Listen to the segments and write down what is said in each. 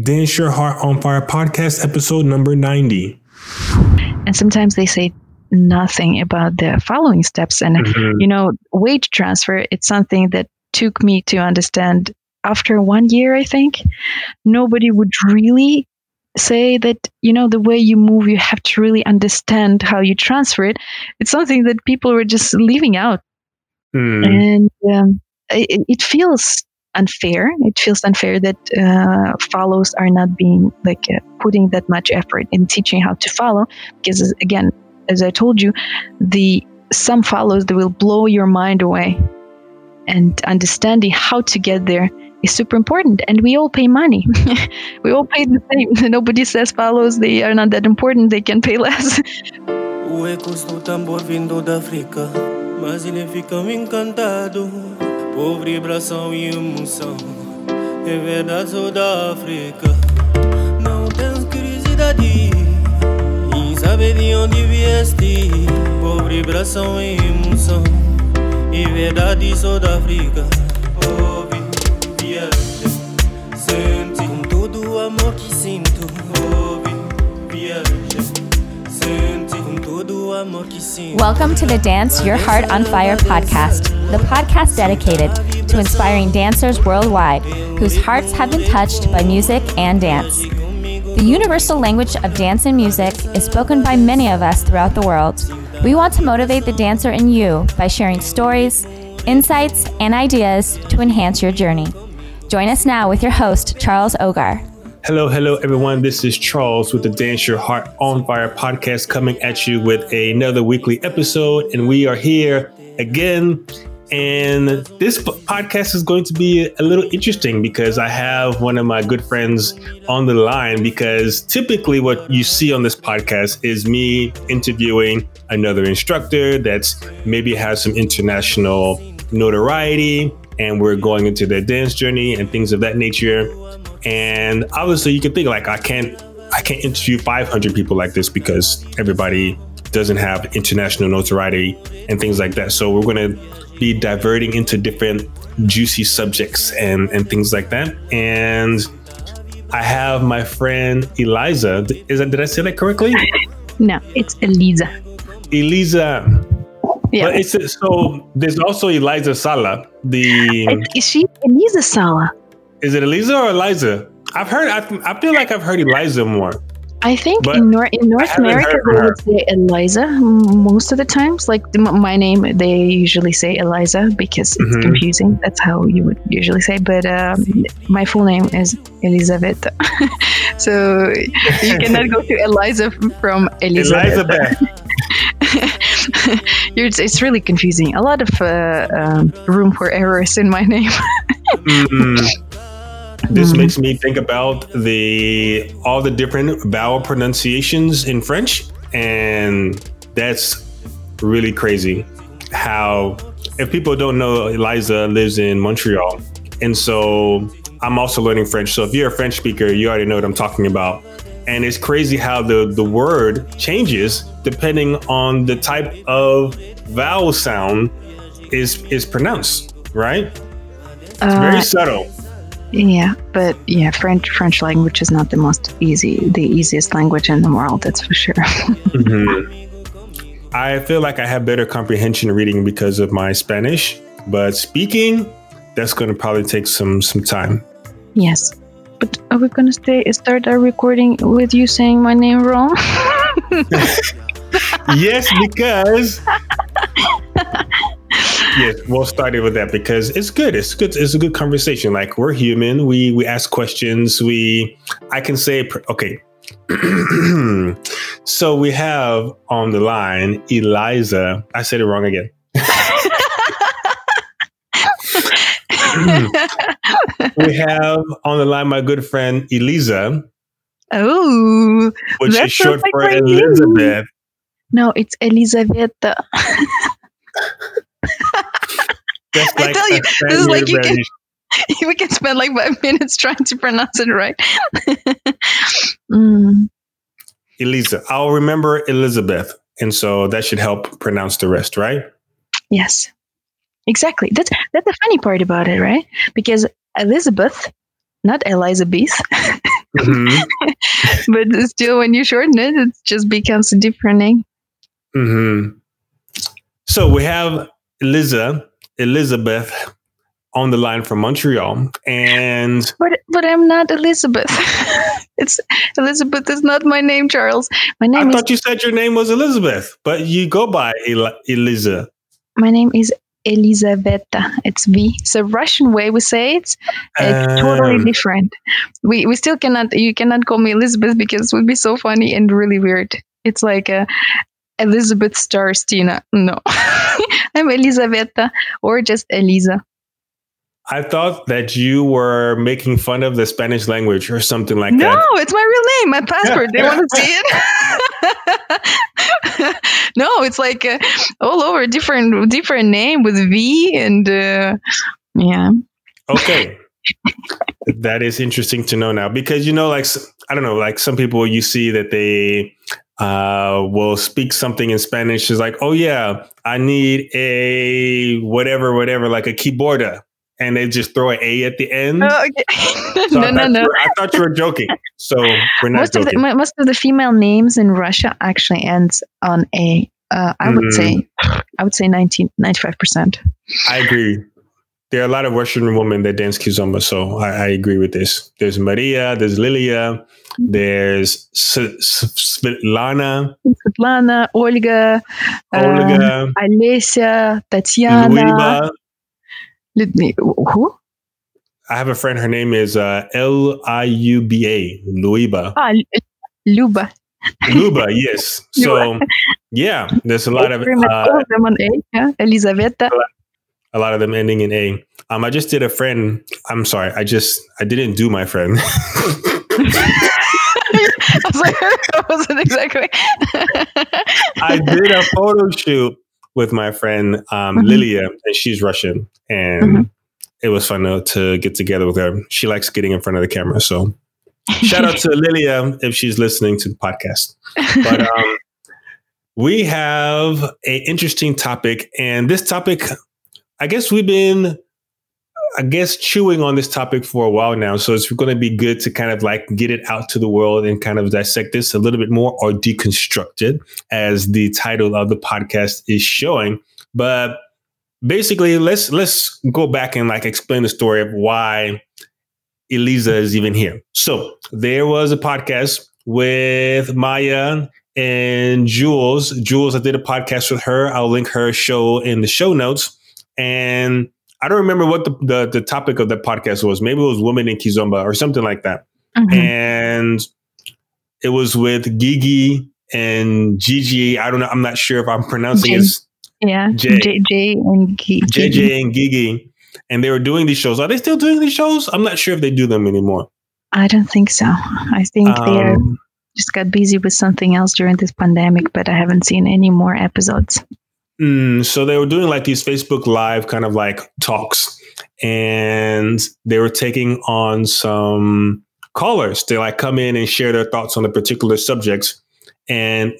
Dance Your Heart on Fire podcast, episode number 90. And sometimes they say nothing about the following steps. And, mm-hmm. you know, weight transfer, it's something that took me to understand after one year, I think. Nobody would really say that you know the way you move you have to really understand how you transfer it it's something that people were just leaving out mm. and um, it, it, feels unfair. It feels unfair that uh, follows are not being like uh, putting that much effort in teaching how to follow. Because again, as I told you, the some follows that will blow your mind away, and understanding how to get there is super important. And we all pay money. we all pay the same. Nobody says follows they are not that important. They can pay less. Por vibração e emoção. É verdade, sou da África. Não tenho curiosidade em saber de onde vieste. Por vibração e emoção. É verdade, sou da África. Ouve, viaja, sente com todo o amor que Welcome to the Dance Your Heart on Fire podcast. the podcast dedicated to inspiring dancers worldwide whose hearts have been touched by music and dance. The universal language of dance and music is spoken by many of us throughout the world. We want to motivate the dancer in you by sharing stories, insights, and ideas to enhance your journey. Join us now with your host, Charles Ogar. Hello, hello, everyone. This is Charles with the Dance Your Heart on Fire podcast coming at you with another weekly episode. And we are here again and this podcast is going to be a little interesting because I have one of my good friends on the line. Because typically, what you see on this podcast is me interviewing another instructor that's maybe has some international notoriety, and we're going into their dance journey and things of that nature. And obviously, you can think like I can't, I can't interview 500 people like this because everybody doesn't have international notoriety and things like that. So we're going to be diverting into different juicy subjects and, and things like that. And I have my friend Eliza. Is that did I say that correctly? No, it's Eliza. Eliza. Yeah. But it's so there's also Eliza Sala. The is she Eliza Sala? Is it Eliza or Eliza? I've heard. I, I feel like I've heard Eliza more. I think but in, Nor- in North America they would say Eliza most of the times. Like the, my name, they usually say Eliza because it's mm-hmm. confusing. That's how you would usually say. But um, my full name is Elizabeth, so you cannot go to Eliza from Elizabeth. It's really confusing. A lot of uh, um, room for errors in my name. mm-hmm. This mm. makes me think about the all the different vowel pronunciations in French, and that's really crazy. How if people don't know, Eliza lives in Montreal, and so I'm also learning French. So if you're a French speaker, you already know what I'm talking about. And it's crazy how the the word changes depending on the type of vowel sound is is pronounced. Right? It's uh, very subtle. Yeah, but yeah, French French language is not the most easy, the easiest language in the world. That's for sure. mm-hmm. I feel like I have better comprehension reading because of my Spanish, but speaking, that's going to probably take some some time. Yes, but are we going to stay start our recording with you saying my name wrong? yes, because yes, we'll start it with that because it's good. It's good. It's a good conversation. Like we're human. We we ask questions. We I can say okay. so we have on the line Eliza. I said it wrong again. we have on the line my good friend Eliza. Oh, which is short for Elizabeth. No, it's Elizabeth. Just like I tell you, this is like you can, we can spend like five minutes trying to pronounce it right. mm. Elisa, I'll remember Elizabeth, and so that should help pronounce the rest, right? Yes, exactly. That's that's the funny part about it, right? Because Elizabeth, not Elizabeth, Mm-hmm. but still, when you shorten it, it just becomes a different name. Mm-hmm. So we have Eliza, Elizabeth on the line from Montreal, and but but I'm not Elizabeth. it's Elizabeth is not my name, Charles. My name. I thought you said your name was Elizabeth, but you go by El- Eliza. My name is Elizaveta. It's V. It's a Russian way we say it. It's um, totally different. We we still cannot. You cannot call me Elizabeth because it would be so funny and really weird. It's like a Elizabeth Starstina. No, I'm Elizaveta or just Eliza. I thought that you were making fun of the Spanish language or something like no, that. No, it's my real name, my passport. they want to see it. no, it's like uh, all over different different name with V and uh, yeah. Okay. that is interesting to know now because you know like I don't know like some people you see that they uh, will speak something in Spanish She's like, oh yeah, I need a whatever, whatever, like a keyboarda and they just throw an A at the end. Oh, okay. so no, no, no. I thought you were joking. So we're not most joking. Of the, most of the female names in Russia actually ends on A. Uh, I would mm. say, I would say 95 percent. I agree. There are a lot of Russian women that dance kizomba, so I, I agree with this. There's Maria, there's Lilia, there's Svetlana, Svetlana, Olga, Olga, um, Alessia, Tatiana, who? I have a friend. Her name is uh, L I U B A, Luiba. Ah, Luba. Luba, yes. So, yeah, there's a lot of uh, them on A. Yeah, Elisaveta. A lot of them ending in A. Um, I just did a friend. I'm sorry, I just I didn't do my friend. Like, that wasn't exactly. I did a photo shoot with my friend um, mm-hmm. Lilia, and she's Russian, and mm-hmm. it was fun to, to, get together with her. She likes getting in front of the camera, so shout out to Lilia if she's listening to the podcast. But um, we have an interesting topic, and this topic, I guess we've been I guess chewing on this topic for a while now. So it's going to be good to kind of like get it out to the world and kind of dissect this a little bit more or deconstruct it as the title of the podcast is showing. But basically let's let's go back and like explain the story of why Eliza is even here. So there was a podcast with Maya and Jules. Jules, I did a podcast with her. I'll link her show in the show notes. And I don't remember what the, the, the topic of the podcast was. Maybe it was women in Kizomba or something like that. Mm-hmm. And it was with Gigi and Gigi. I don't know. I'm not sure if I'm pronouncing it. Yeah, J, JJ and Gigi. JJ and Gigi. And they were doing these shows. Are they still doing these shows? I'm not sure if they do them anymore. I don't think so. I think um, they just got busy with something else during this pandemic, but I haven't seen any more episodes. Mm, so they were doing like these Facebook Live kind of like talks, and they were taking on some callers to like come in and share their thoughts on the particular subjects. And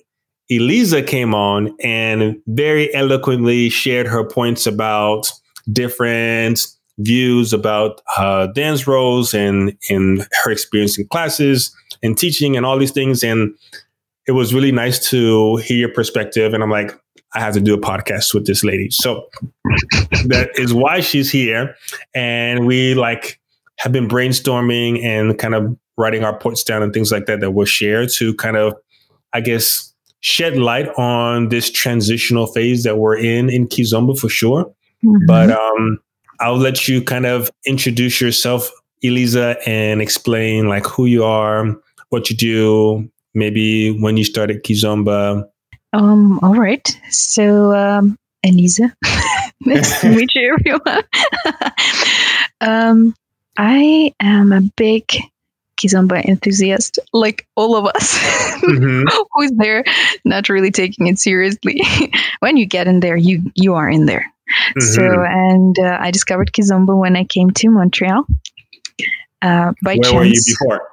Eliza came on and very eloquently shared her points about different views about uh, dance roles and in her experience in classes and teaching and all these things. And it was really nice to hear your perspective. And I'm like, I have to do a podcast with this lady. So that is why she's here. And we like have been brainstorming and kind of writing our points down and things like that that we'll share to kind of, I guess, shed light on this transitional phase that we're in in Kizomba for sure. Mm-hmm. But um, I'll let you kind of introduce yourself, Eliza, and explain like who you are, what you do, maybe when you started Kizomba, um, all right. So, um, Elisa, nice to meet you, everyone. um, I am a big Kizomba enthusiast, like all of us mm-hmm. who's there, not really taking it seriously. when you get in there, you you are in there. Mm-hmm. So, and uh, I discovered Kizomba when I came to Montreal. Uh, by Where chance. were you before?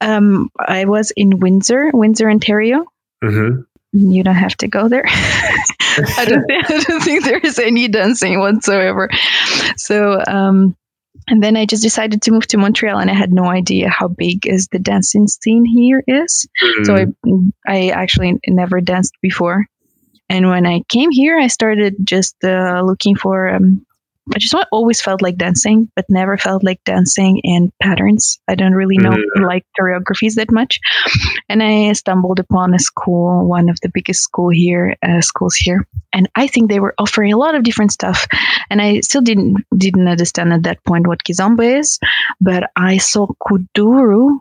um, I was in Windsor, Windsor, Ontario. Mm-hmm you don't have to go there. I, don't think, I don't think there is any dancing whatsoever. So um, and then I just decided to move to Montreal, and I had no idea how big is the dancing scene here is. Mm-hmm. So I, I actually never danced before. And when I came here, I started just uh, looking for um, I just always felt like dancing, but never felt like dancing in patterns. I don't really know mm. like choreographies that much. And I stumbled upon a school, one of the biggest school here, uh, schools here, and I think they were offering a lot of different stuff. And I still didn't didn't understand at that point what kizomba is, but I saw kuduro,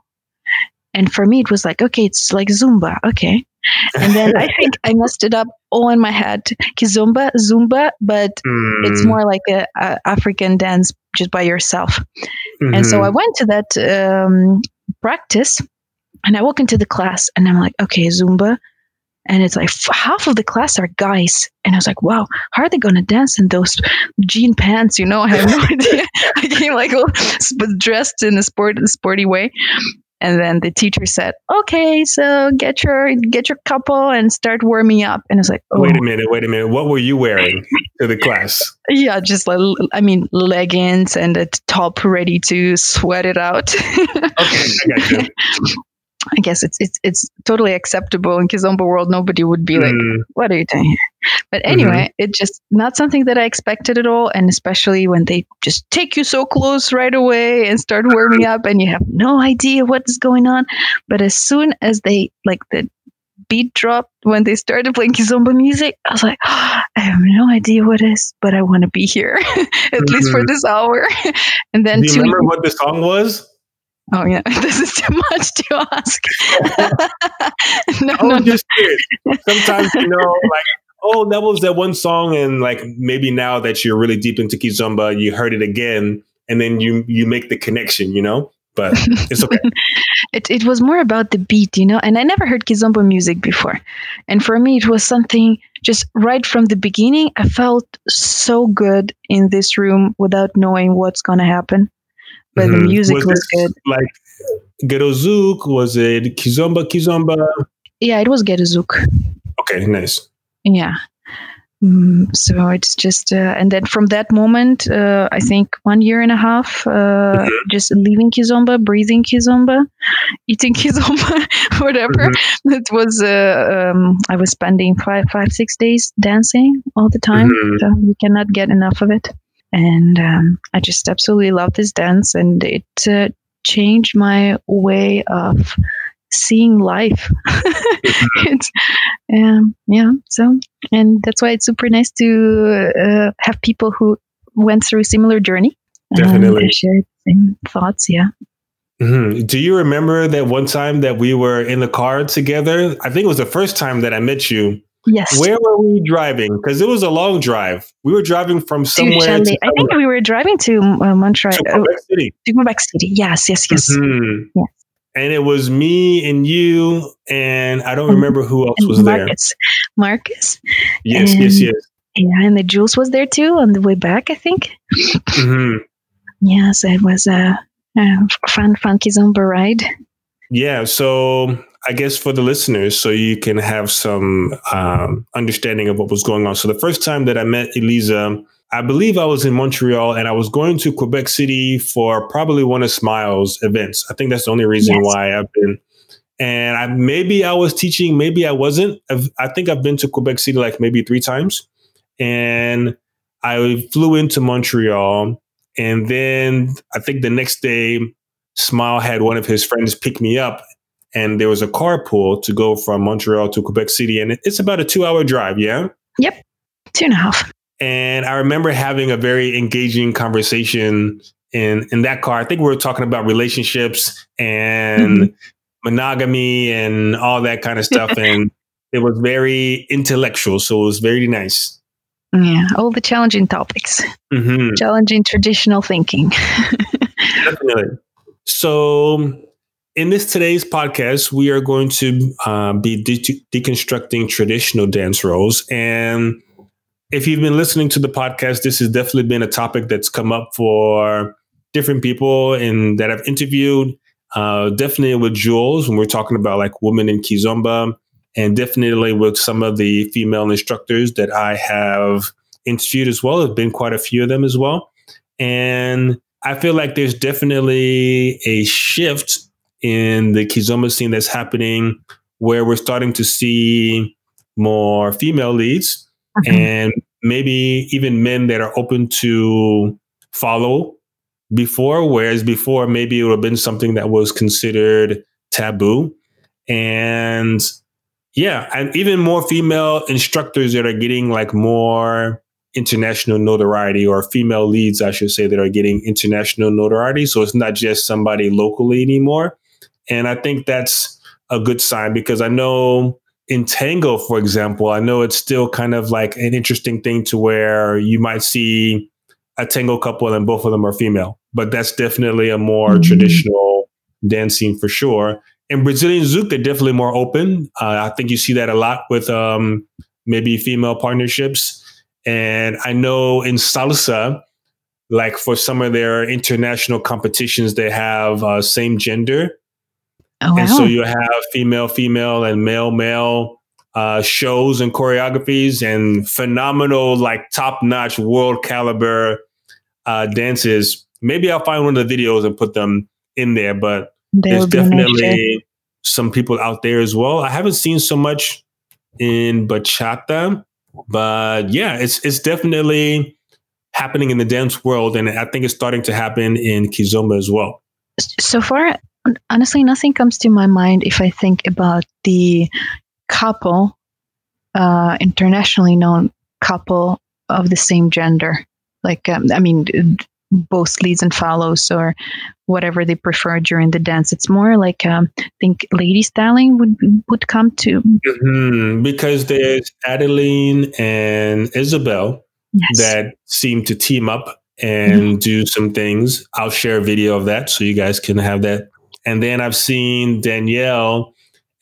and for me it was like, okay, it's like zumba, okay and then I think I messed it up all in my head. Kizomba, Zumba, but mm. it's more like a, a, African dance just by yourself. Mm-hmm. And so I mm-hmm. went to that um, practice, and I walk into the class, and I'm like, okay, Zumba. And it's like half of the class are guys. And I was like, wow, how are they going to dance in those jean pants? You know, I have no idea. I came like dressed in a sport, sporty way. And then the teacher said, "Okay, so get your get your couple and start warming up." And I was like, oh. "Wait a oh. minute, wait a minute. What were you wearing to the class?" Yeah, just like I mean, leggings and a top ready to sweat it out. okay, I got you. I guess it's it's it's totally acceptable in Kizomba world. Nobody would be like, mm. "What are you doing?" But mm-hmm. anyway, mm-hmm. it's just not something that I expected at all, and especially when they just take you so close right away and start warming up, and you have no idea what is going on. But as soon as they like the beat dropped when they started playing Kizomba music, I was like, oh, I have no idea what is, but I want to be here at mm-hmm. least for mm-hmm. this hour. and then, do you remember what the song was? Oh yeah, this is too much to ask. no, I was no, just no. Sometimes you know, like oh, that was that one song, and like maybe now that you're really deep into kizomba, you heard it again, and then you you make the connection, you know. But it's okay. it it was more about the beat, you know, and I never heard kizomba music before, and for me it was something just right from the beginning. I felt so good in this room without knowing what's gonna happen but mm-hmm. the music was, was good. Like Ghetto was it Kizomba Kizomba? Yeah, it was Ghetto. Okay, nice. Yeah. Mm, so it's just, uh, and then from that moment, uh, I think one year and a half, uh, mm-hmm. just living Kizomba, breathing Kizomba, eating Kizomba, whatever. Mm-hmm. It was, uh, um, I was spending five, five, six days dancing all the time. Mm-hmm. So you cannot get enough of it and um, I just absolutely love this dance, and it uh, changed my way of seeing life. it's, um, yeah, so and that's why it's super nice to uh, have people who went through a similar journey. Definitely share the same thoughts. Yeah. Mm-hmm. Do you remember that one time that we were in the car together? I think it was the first time that I met you. Yes. Where were we driving? Because it was a long drive. We were driving from somewhere. To I think we were driving to uh, Montreal. To Quebec City. To Quebec City. Yes, yes, yes. Mm-hmm. Yes. And it was me and you, and I don't remember who else was Marcus. there. Marcus. Yes, and, yes, yes. Yeah, and the Jules was there too on the way back, I think. Mm-hmm. Yes, it was a, a fun, funky Zumba ride. Yeah, so I guess for the listeners, so you can have some um, understanding of what was going on. So the first time that I met Elisa, I believe I was in Montreal and I was going to Quebec City for probably one of Smile's events. I think that's the only reason yes. why I've been. And I, maybe I was teaching, maybe I wasn't. I've, I think I've been to Quebec City like maybe three times. And I flew into Montreal. And then I think the next day, Smile had one of his friends pick me up and there was a carpool to go from Montreal to Quebec City, and it's about a two-hour drive. Yeah. Yep, two and a half. And I remember having a very engaging conversation in in that car. I think we were talking about relationships and mm-hmm. monogamy and all that kind of stuff, and it was very intellectual. So it was very nice. Yeah, all the challenging topics, mm-hmm. challenging traditional thinking. Definitely. So in this today's podcast, we are going to uh, be de- deconstructing traditional dance roles. And if you've been listening to the podcast, this has definitely been a topic that's come up for different people and that I've interviewed. Uh, definitely with Jules when we're talking about like women in Kizomba, and definitely with some of the female instructors that I have interviewed as well. There've been quite a few of them as well. And I feel like there's definitely a shift in the Kizomba scene that's happening where we're starting to see more female leads mm-hmm. and maybe even men that are open to follow before, whereas before maybe it would have been something that was considered taboo. And yeah, and even more female instructors that are getting like more international notoriety or female leads, I should say, that are getting international notoriety. So it's not just somebody locally anymore. And I think that's a good sign because I know in tango, for example, I know it's still kind of like an interesting thing to where you might see a tango couple and both of them are female, but that's definitely a more mm-hmm. traditional dancing for sure. In Brazilian Zouk, they're definitely more open. Uh, I think you see that a lot with um, maybe female partnerships. And I know in salsa, like for some of their international competitions, they have uh, same gender. Oh, wow. And so you have female, female, and male, male uh, shows and choreographies and phenomenal, like top notch world caliber uh, dances. Maybe I'll find one of the videos and put them in there, but there's definitely some people out there as well. I haven't seen so much in bachata, but yeah, it's it's definitely happening in the dance world, and I think it's starting to happen in kizomba as well. So far, honestly, nothing comes to my mind if I think about the couple, uh, internationally known couple of the same gender. Like, um, I mean, both leads and follows or whatever they prefer during the dance. It's more like um, I think lady styling would would come to mm-hmm. because there's Adeline and Isabel yes. that seem to team up and mm-hmm. do some things. I'll share a video of that so you guys can have that and then I've seen Danielle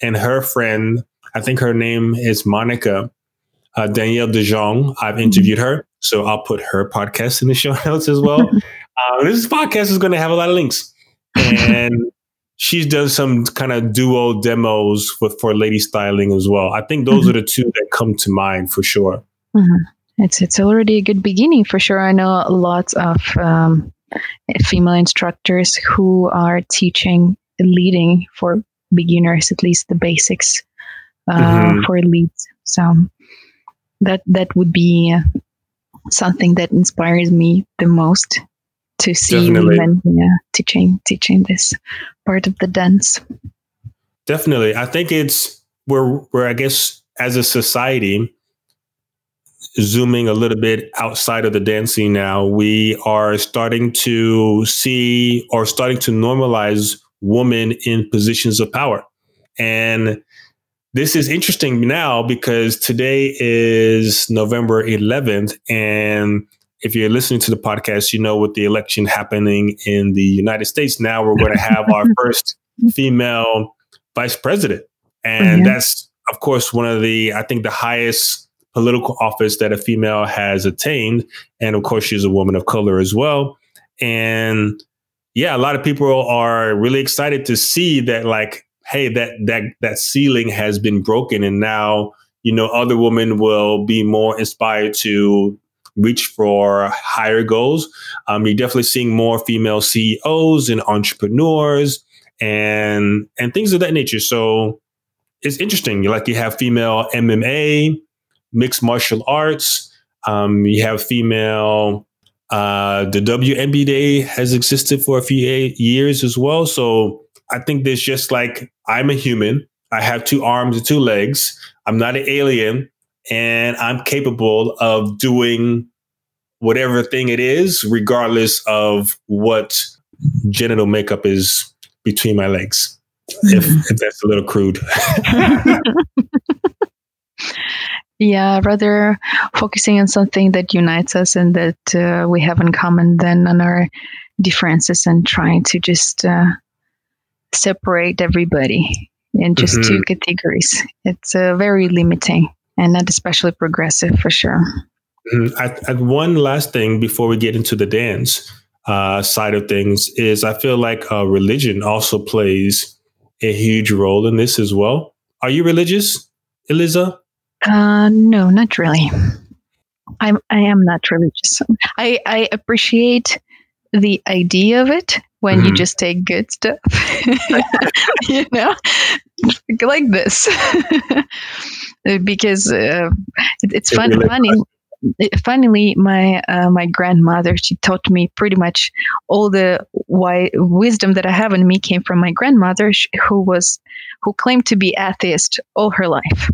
and her friend, I think her name is Monica, uh, Danielle De Jong. I've interviewed her. So I'll put her podcast in the show notes as well. uh, this podcast is going to have a lot of links. And she's done some kind of duo demos with, for lady styling as well. I think those mm-hmm. are the two that come to mind for sure. Mm-hmm. It's it's already a good beginning for sure. I know lots of um, female instructors who are teaching leading for beginners, at least the basics uh, mm-hmm. for leads. So that that would be something that inspires me the most to see Definitely. women yeah, teaching teaching this part of the dance. Definitely, I think it's we're we're I guess as a society zooming a little bit outside of the dancing now, we are starting to see or starting to normalize women in positions of power. And this is interesting now because today is November 11th. And if you're listening to the podcast, you know, with the election happening in the United States, now we're going to have our first female vice president. And mm-hmm. that's, of course, one of the, I think, the highest political office that a female has attained. And of course, she's a woman of color as well. And yeah, a lot of people are really excited to see that, like, hey, that that that ceiling has been broken, and now you know other women will be more inspired to reach for higher goals. Um, you're definitely seeing more female CEOs and entrepreneurs and and things of that nature. So it's interesting. Like you have female MMA, mixed martial arts. Um, you have female. Uh, the WNBA has existed for a few years as well. So I think there's just like I'm a human. I have two arms and two legs. I'm not an alien, and I'm capable of doing whatever thing it is, regardless of what genital makeup is between my legs. If, if that's a little crude. Yeah, rather focusing on something that unites us and that uh, we have in common than on our differences and trying to just uh, separate everybody in just mm-hmm. two categories. It's uh, very limiting and not especially progressive for sure. Mm-hmm. I, I, one last thing before we get into the dance uh, side of things is I feel like uh, religion also plays a huge role in this as well. Are you religious, Eliza? Uh, no, not really. I'm I am not religious. I I appreciate the idea of it when mm-hmm. you just take good stuff, you know, like this, because uh, it, it's fun, funny. Finally, my uh, my grandmother she taught me pretty much all the why wisdom that I have in me came from my grandmother, who was who claimed to be atheist all her life.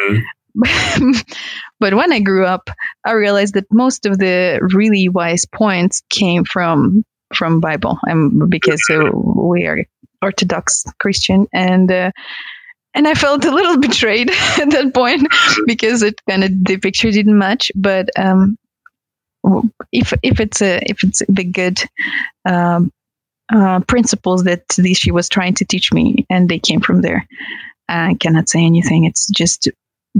Mm-hmm. but when I grew up, I realized that most of the really wise points came from from Bible. Because we are Orthodox Christian, and uh, and I felt a little betrayed at that point because it kind of the picture didn't match. But um, if if it's a if it's the good um, uh, principles that she was trying to teach me, and they came from there, I cannot say anything. It's just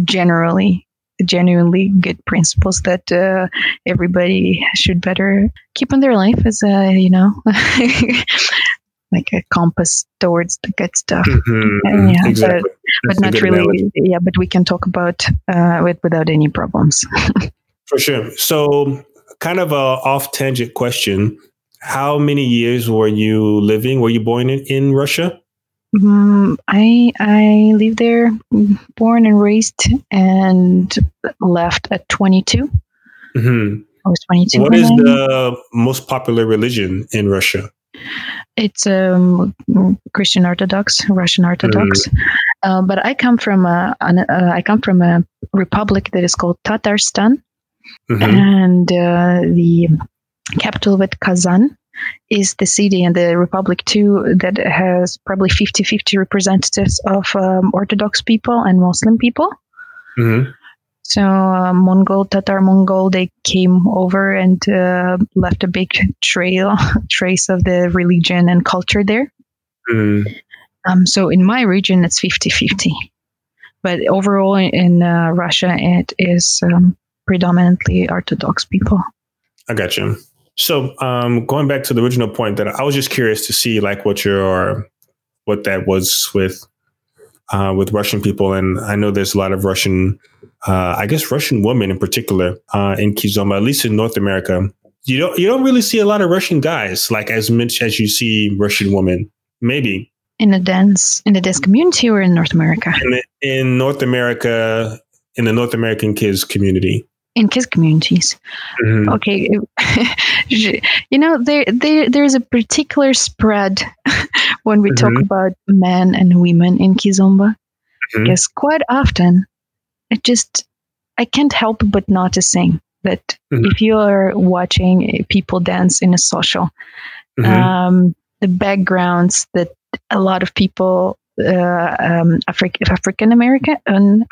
generally genuinely good principles that uh, everybody should better keep in their life as a you know like a compass towards the good stuff mm-hmm. yeah exactly. but, but not really analogy. yeah but we can talk about uh, it without any problems for sure so kind of a off tangent question how many years were you living were you born in, in russia um, I I lived there, born and raised, and left at 22. Mm-hmm. I was 22. What is I, the most popular religion in Russia? It's um, Christian Orthodox, Russian Orthodox. Mm. Uh, but I come from a, an, uh, I come from a republic that is called Tatarstan, mm-hmm. and uh, the capital of it Kazan is the city and the republic too that has probably 50-50 representatives of um, orthodox people and muslim people. Mm-hmm. so uh, mongol tatar mongol they came over and uh, left a big trail trace of the religion and culture there. Mm-hmm. um, so in my region it's 50-50 but overall in uh, russia it is um, predominantly orthodox people. I got you so, um, going back to the original point, that I was just curious to see like what your what that was with uh, with Russian people, and I know there's a lot of Russian, uh, I guess Russian women in particular uh, in Kizomba, at least in North America. You don't you don't really see a lot of Russian guys like as much as you see Russian women. Maybe in the dance in the dance community or in North America. In, the, in North America, in the North American kiz community in kiz communities. Mm-hmm. Okay, you know there there there's a particular spread when we mm-hmm. talk about men and women in Kizomba. Mm-hmm. Because quite often, it just I can't help but noticing that mm-hmm. if you are watching people dance in a social, mm-hmm. um, the backgrounds that a lot of people uh, um, Afri- African American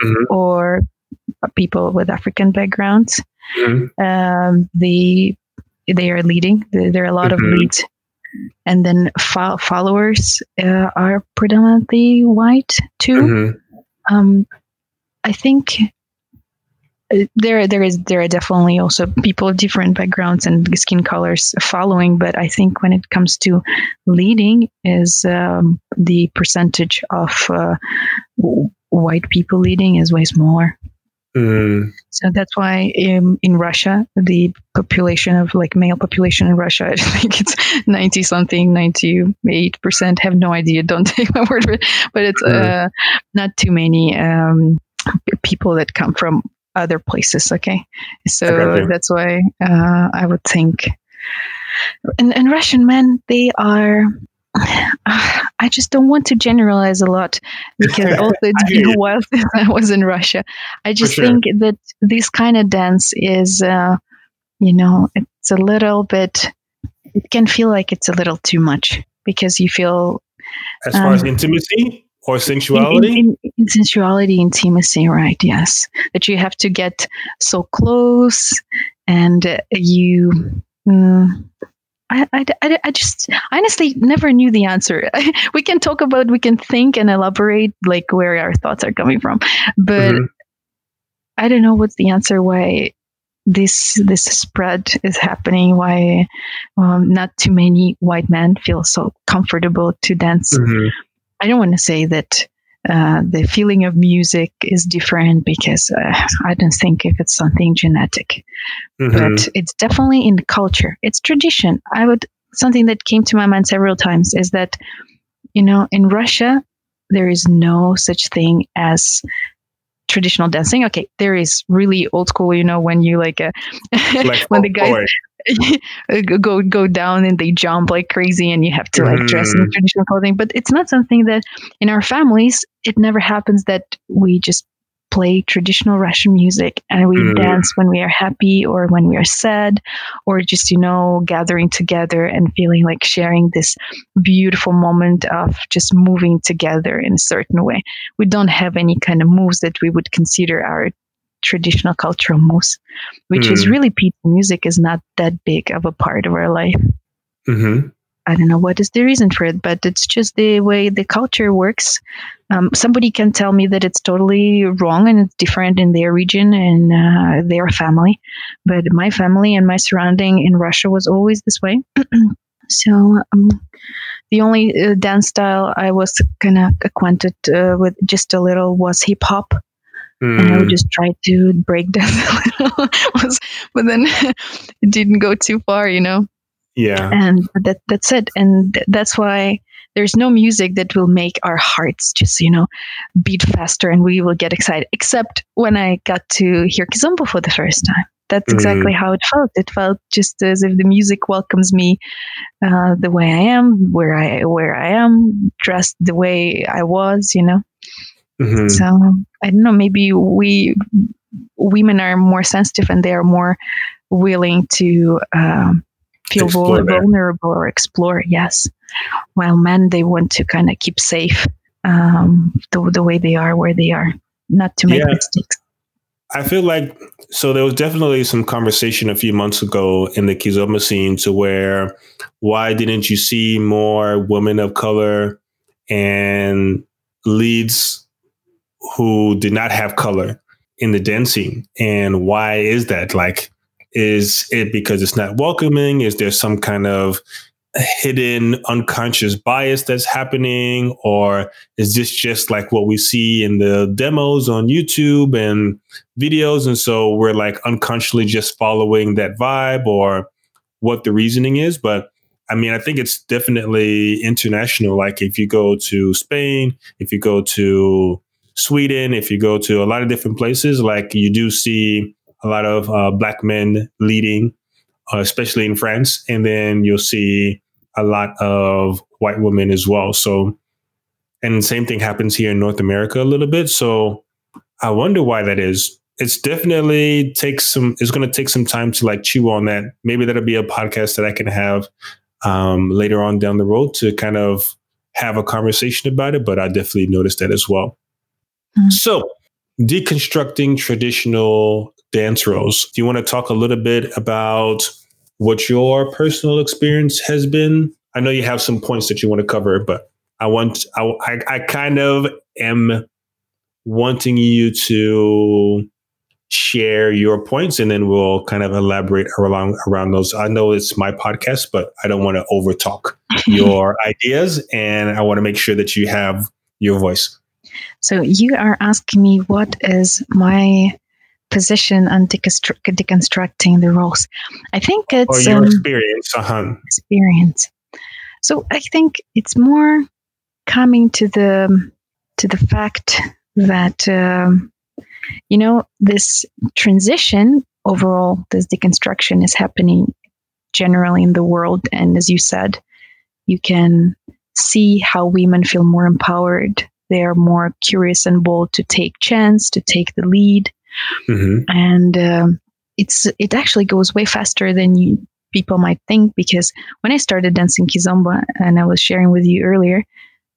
mm-hmm. or people with African backgrounds. Mm-hmm. Um, they they are leading. There are a lot mm-hmm. of leads, and then fo- followers uh, are predominantly white too. Mm-hmm. Um, I think uh, there there is there are definitely also people of different backgrounds and skin colors following but i think when it comes to leading is um, the percentage of uh, white people leading is way smaller Mm. So that's why in, in Russia, the population of like male population in Russia, I think it's 90 something, 98%. Have no idea. Don't take my word for it. But it's mm. uh, not too many um, people that come from other places. Okay. So that's why uh, I would think. And, and Russian men, they are I just don't want to generalize a lot because also it's been a while since I was in Russia. I just sure. think that this kind of dance is, uh, you know, it's a little bit, it can feel like it's a little too much because you feel. As far um, as intimacy or sensuality? In, in, in, sensuality, intimacy, right, yes. That you have to get so close and uh, you. Mm, I, I, I just honestly never knew the answer. we can talk about, we can think and elaborate like where our thoughts are coming from, but mm-hmm. I don't know what's the answer. Why this this spread is happening? Why um, not too many white men feel so comfortable to dance? Mm-hmm. I don't want to say that uh, the feeling of music is different because uh, I don't think if it's something genetic, mm-hmm. but it's definitely in the culture. It's tradition. I would something that came to my mind several times is that you know in Russia there is no such thing as traditional dancing. Okay, there is really old school. You know when you like, uh, like when the guys go go down and they jump like crazy and you have to like dress in mm. traditional clothing but it's not something that in our families it never happens that we just play traditional russian music and we mm. dance when we are happy or when we are sad or just you know gathering together and feeling like sharing this beautiful moment of just moving together in a certain way we don't have any kind of moves that we would consider our traditional cultural moves, which mm. is really people music is not that big of a part of our life. Mm-hmm. I don't know what is the reason for it, but it's just the way the culture works. Um, somebody can tell me that it's totally wrong and it's different in their region and uh, their family, but my family and my surrounding in Russia was always this way. so um, the only uh, dance style I was kind of acquainted uh, with just a little was hip hop. Mm. And I would mm. just try to break dance a little, but then it didn't go too far, you know. Yeah. And that that's it, and that's why there's no music that will make our hearts just you know beat faster and we will get excited. Except when I got to hear Kizomba for the first time. That's exactly mm. how it felt. It felt just as if the music welcomes me uh, the way I am, where I where I am, dressed the way I was, you know. Mm-hmm. So I don't know. Maybe we women are more sensitive and they are more willing to um, feel explore vulnerable or explore. Yes, while men they want to kind of keep safe um, the the way they are, where they are, not to make yeah. mistakes. I feel like so there was definitely some conversation a few months ago in the Kizomba scene to where why didn't you see more women of color and leads who did not have color in the dancing. And why is that? Like, is it because it's not welcoming? Is there some kind of hidden unconscious bias that's happening? Or is this just like what we see in the demos on YouTube and videos? And so we're like unconsciously just following that vibe or what the reasoning is. But I mean, I think it's definitely international. Like if you go to Spain, if you go to Sweden, if you go to a lot of different places, like you do see a lot of uh, black men leading, uh, especially in France, and then you'll see a lot of white women as well. So, and same thing happens here in North America a little bit. So, I wonder why that is. It's definitely takes some. It's going to take some time to like chew on that. Maybe that'll be a podcast that I can have um, later on down the road to kind of have a conversation about it. But I definitely noticed that as well. Mm-hmm. So, deconstructing traditional dance roles. Do you want to talk a little bit about what your personal experience has been? I know you have some points that you want to cover, but I want I I, I kind of am wanting you to share your points and then we'll kind of elaborate around around those. I know it's my podcast, but I don't want to overtalk your ideas and I want to make sure that you have your voice. So you are asking me what is my position on deconstru- deconstructing the roles. I think it's or your um, experience. Uh-huh. Experience. So I think it's more coming to the to the fact that um, you know this transition overall, this deconstruction is happening generally in the world, and as you said, you can see how women feel more empowered they are more curious and bold to take chance, to take the lead, mm-hmm. and um, it's it actually goes way faster than you, people might think. Because when I started dancing kizomba, and I was sharing with you earlier,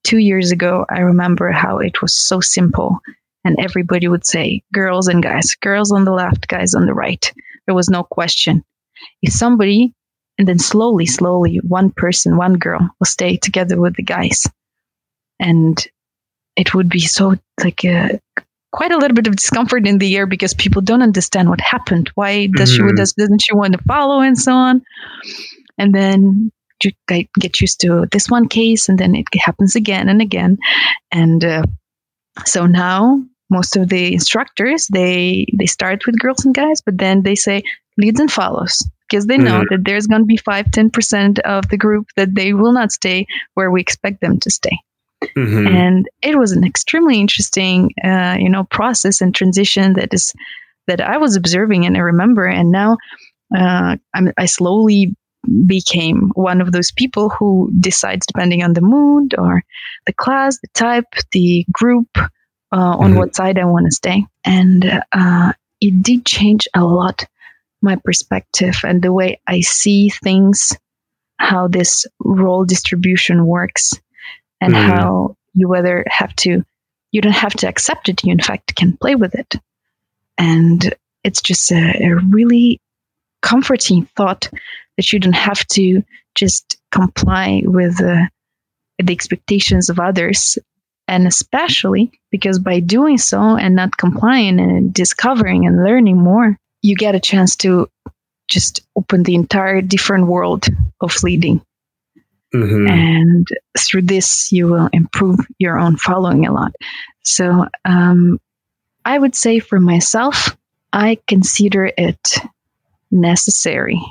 two years ago, I remember how it was so simple, and everybody would say, "Girls and guys, girls on the left, guys on the right." There was no question. If somebody and then slowly, slowly, one person, one girl will stay together with the guys. And it would be so like a, uh, quite a little bit of discomfort in the air because people don't understand what happened. Why does mm-hmm. she does, doesn't she want to follow and so on? And then you get used to this one case, and then it happens again and again, and uh, So now most of the instructors they they start with girls and guys, but then they say leads and follows because they know mm-hmm. that there's going to be 5 10% of the group that they will not stay where we expect them to stay mm-hmm. and it was an extremely interesting uh, you know process and transition that is that i was observing and i remember and now uh, i slowly became one of those people who decides depending on the mood or the class the type the group uh, on mm-hmm. what side i want to stay and uh, it did change a lot my perspective and the way I see things, how this role distribution works, and mm. how you whether have to, you don't have to accept it. You in fact can play with it, and it's just a, a really comforting thought that you don't have to just comply with uh, the expectations of others and especially because by doing so and not complying and discovering and learning more you get a chance to just open the entire different world of leading. Mm-hmm. And through this, you will improve your own following a lot. So, um, I would say for myself, I consider it necessary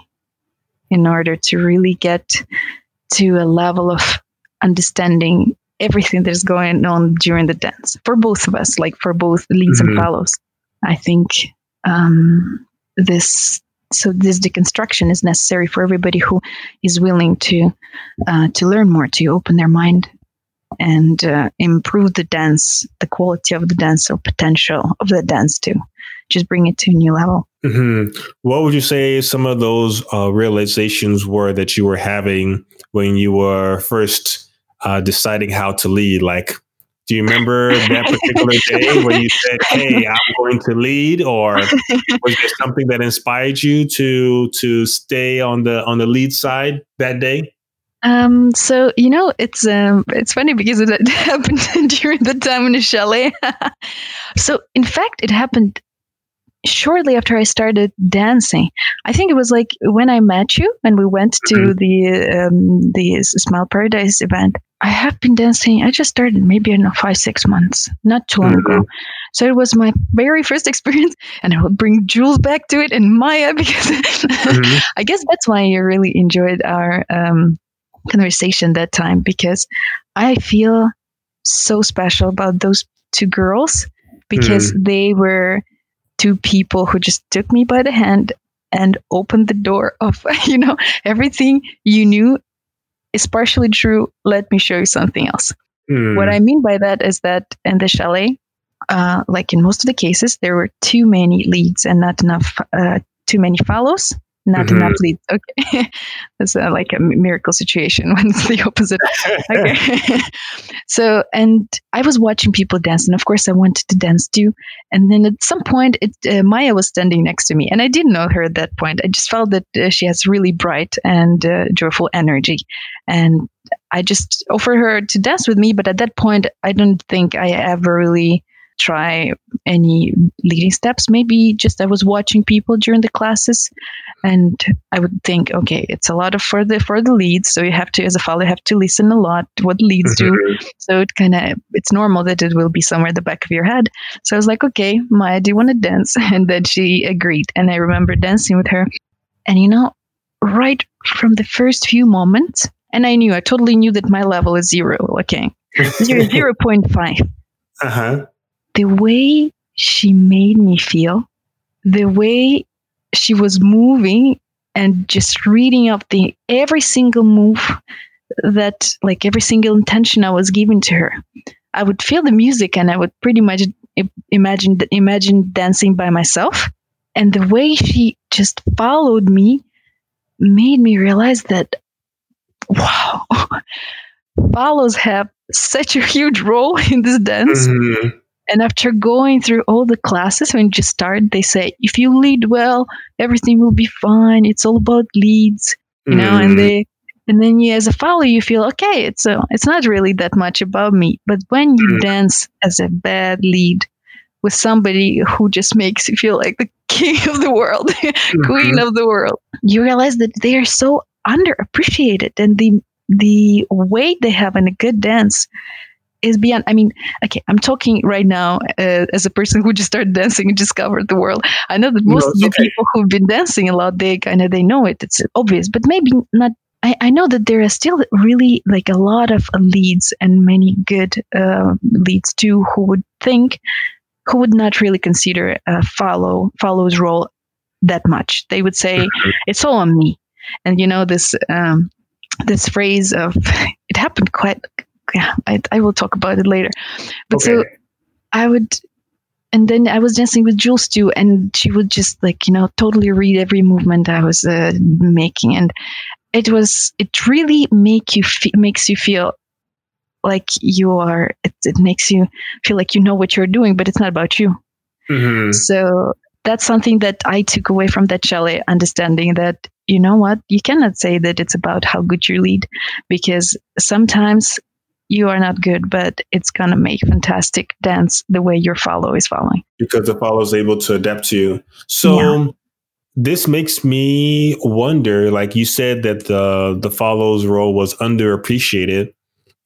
in order to really get to a level of understanding everything that's going on during the dance for both of us, like for both leads mm-hmm. and follows. I think um, this so this deconstruction is necessary for everybody who is willing to uh, to learn more to open their mind and uh, improve the dance the quality of the dance or potential of the dance to just bring it to a new level. Mm-hmm. what would you say some of those uh, realizations were that you were having when you were first uh, deciding how to lead? Like do you remember that particular day when you said, "Hey, I'm going to lead," or was there something that inspired you to to stay on the on the lead side that day? Um, so you know, it's um, it's funny because it happened during the time in the chalet. so in fact, it happened shortly after I started dancing. I think it was like when I met you and we went to mm-hmm. the um, the Smile Paradise event. I have been dancing. I just started maybe in five six months, not too long mm-hmm. ago. So it was my very first experience, and I will bring Jules back to it and Maya because mm-hmm. I guess that's why I really enjoyed our um, conversation that time because I feel so special about those two girls because mm-hmm. they were two people who just took me by the hand and opened the door of you know everything you knew is partially true. Let me show you something else. Mm. what i mean by that is that in the chalet uh, like in most of the cases there were too many leads and not enough uh, too many follows not mm-hmm. enough leads. Okay, that's uh, like a miracle situation when it's the opposite. Okay, so and I was watching people dance, and of course I wanted to dance too. And then at some point, it, uh, Maya was standing next to me, and I didn't know her at that point. I just felt that uh, she has really bright and uh, joyful energy, and I just offered her to dance with me. But at that point, I don't think I ever really try any leading steps. Maybe just I was watching people during the classes, and I would think, okay, it's a lot of for the for the leads, so you have to, as a follower, have to listen a lot what leads do. Mm-hmm. So it kind of it's normal that it will be somewhere at the back of your head. So I was like, okay, Maya, do you want to dance? And then she agreed, and I remember dancing with her, and you know, right from the first few moments, and I knew, I totally knew that my level is zero. Okay, zero zero point five. Uh huh the way she made me feel, the way she was moving and just reading up the every single move that like every single intention I was giving to her. I would feel the music and I would pretty much imagine imagine dancing by myself. And the way she just followed me made me realize that wow, follows have such a huge role in this dance. Mm-hmm. And after going through all the classes, when you start, they say, if you lead well, everything will be fine. It's all about leads, you know, and mm. they, and then you, as a follower, you feel, okay, it's, a, it's not really that much about me. But when you mm. dance as a bad lead with somebody who just makes you feel like the king of the world, mm-hmm. queen of the world, you realize that they are so underappreciated and the, the weight they have in a good dance is beyond. I mean, okay, I'm talking right now uh, as a person who just started dancing and discovered the world. I know that most no, of the okay. people who've been dancing a lot, they kind of they know it. It's obvious, but maybe not. I, I know that there are still really like a lot of leads and many good uh, leads too who would think who would not really consider a follow follow's role that much. They would say mm-hmm. it's all on me, and you know this um, this phrase of it happened quite yeah I, I will talk about it later but okay. so i would and then i was dancing with jules too and she would just like you know totally read every movement i was uh, making and it was it really make you fe- makes you feel like you are it, it, makes you feel like you know what you're doing but it's not about you mm-hmm. so that's something that i took away from that chalet understanding that you know what you cannot say that it's about how good you lead because sometimes you are not good, but it's going to make fantastic dance the way your follow is following. Because the follow is able to adapt to you. So yeah. this makes me wonder, like you said that the the follow's role was underappreciated.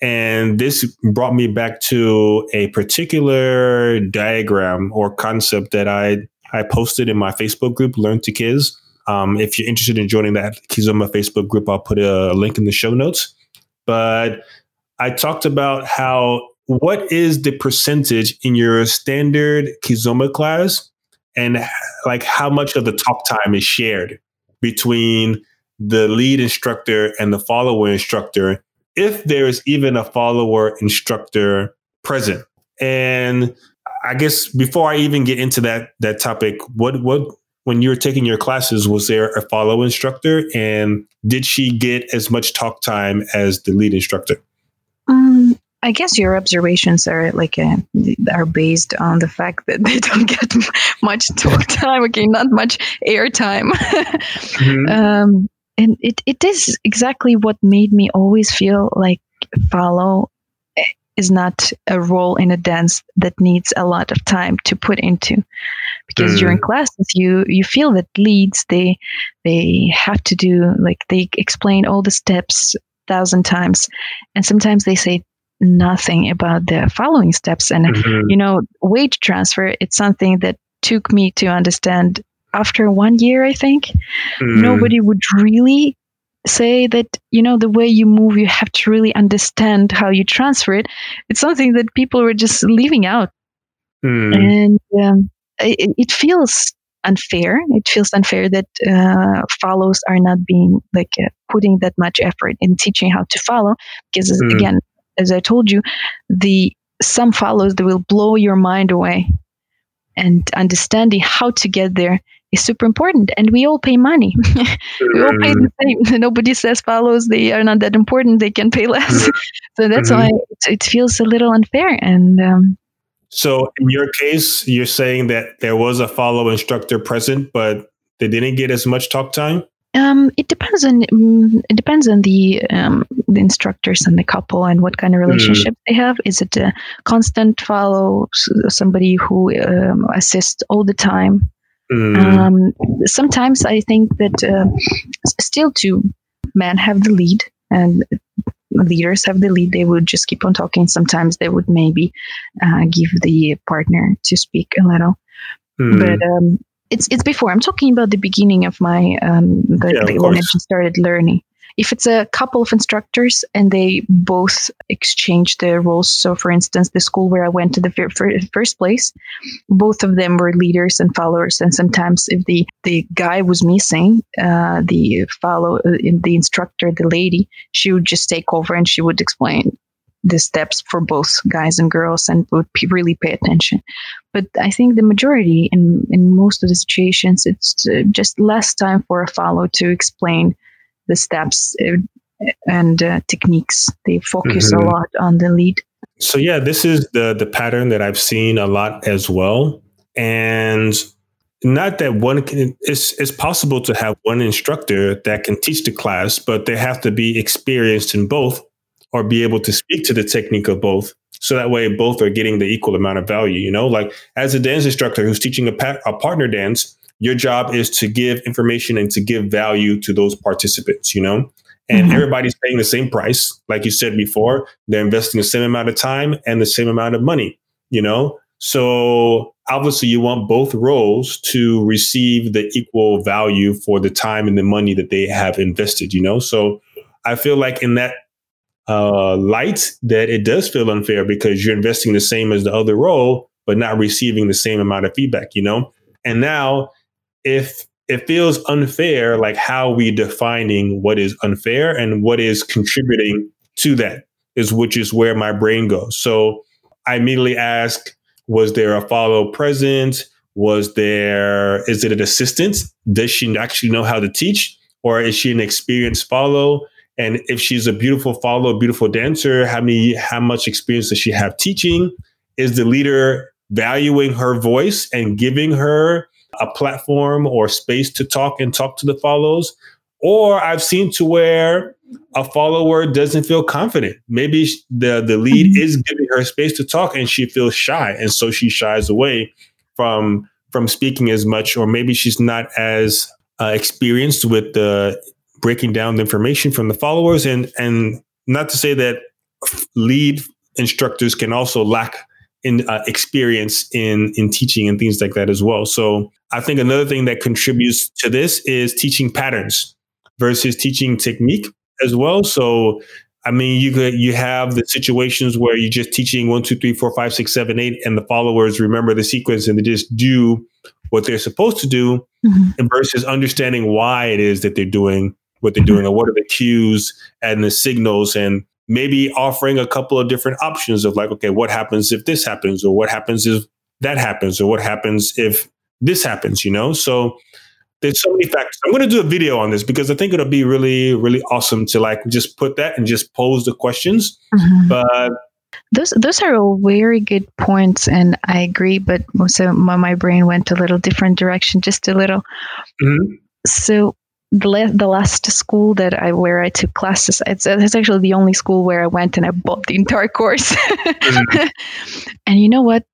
And this brought me back to a particular diagram or concept that I, I posted in my Facebook group, Learn to Kiz. Um, if you're interested in joining that Kizomba Facebook group, I'll put a link in the show notes. But I talked about how what is the percentage in your standard Kizomba class? And like how much of the talk time is shared between the lead instructor and the follower instructor if there's even a follower instructor present? And i guess before i even get into that that topic what what when you were taking your classes was there a follow instructor? And did she get as much talk time as the lead instructor um, I guess your observations are like uh, are based on the fact that they don't get much talk time. Okay, not much air time. mm-hmm. um, and it, it is exactly what made me always feel like follow eh, is not a role in a dance that needs a lot of time to put into because mm. during classes you you feel that leads they they have to do like they explain all the steps thousand times and sometimes they say nothing about the following steps and mm-hmm. you know weight transfer it's something that took me to understand after one year i think mm. nobody would really say that you know the way you move you have to really understand how you transfer it it's something that people were just leaving out mm. and um, it, it, feels unfair. It feels unfair that uh, follows are not being like uh, putting that much effort in teaching how to follow. Because mm. again, as I told you, the some follows that will blow your mind away, and understanding how to get there is super important. And we all pay money. we all pay the mm. same. Nobody says follows they are not that important. They can pay less. Mm. so that's mm-hmm. why it, it, feels a little unfair. And um, so in your case, you're saying that there was a follow instructor present, but they didn't get as much talk time. Um, it depends on um, it depends on the um, the instructors and the couple and what kind of hmm. relationship mm. they have. Is it a constant follow, somebody who um, assists all the time? Mm. sometimes I think that uh, still two men have the lead, and leaders have the lead, they would just keep on talking. Sometimes they would maybe uh, give the partner to speak a little. Mm. But um, it's it's before. I'm talking about the beginning of my um, the, yeah, the, when I started learning if it's a couple of instructors and they both exchange the roles so for instance the school where i went to the first place both of them were leaders and followers and sometimes if the the guy was missing uh, the follow uh, the instructor the lady she would just take over and she would explain the steps for both guys and girls and would really pay attention. But I think the majority in, in most of the situations, it's uh, just less time for a follow to explain the steps uh, and uh, techniques. They focus mm-hmm. a lot on the lead. So yeah, this is the the pattern that I've seen a lot as well. And not that one can it's it's possible to have one instructor that can teach the class, but they have to be experienced in both or be able to speak to the technique of both. So that way both are getting the equal amount of value, you know? Like as a dance instructor who's teaching a, pa- a partner dance, your job is to give information and to give value to those participants, you know? and mm-hmm. everybody's paying the same price. Like you said before, they're investing the same amount of time and the same amount of money, you know? So obviously you want both roles to receive the equal value for the time and the money that they have invested, you know? So I feel like in that uh, light that it does feel unfair because you're investing the same as the other role, but not receiving the same amount of feedback, you know? And now if it feels unfair, like how we defining what is unfair and what is contributing to that is which is where my brain goes. So I immediately ask, was there a follow present? Was there, is it an assistant? Does she actually know how to teach? Or is she an experienced follow? And if she's a beautiful follow, beautiful dancer, how many, how much experience does she have teaching? Is the leader valuing her voice and giving her a platform or space to talk and talk to the follows? Or I've seen to where a follower doesn't feel confident. Maybe the, the lead mm-hmm. is giving her space to talk and she feels shy. And so she shies away from from speaking as much, or maybe she's not as uh, experienced with the breaking down the information from the followers. And and not to say that lead instructors can also lack in uh, experience in in teaching and things like that as well. So I think another thing that contributes to this is teaching patterns versus teaching technique as well. So, I mean, you could you have the situations where you're just teaching one, two, three, four, five, six, seven, eight, and the followers remember the sequence and they just do what they're supposed to do, mm-hmm. and versus understanding why it is that they're doing what they're doing, or what are the cues and the signals, and maybe offering a couple of different options of like, okay, what happens if this happens, or what happens if that happens, or what happens if this happens, you know? So there's so many factors. I'm going to do a video on this because I think it'll be really, really awesome to like just put that and just pose the questions. Mm-hmm. But those those are all very good points, and I agree. But so my, my brain went a little different direction, just a little. Mm-hmm. So the last, the last school that I where I took classes, it's, it's actually the only school where I went and I bought the entire course. mm-hmm. and you know what?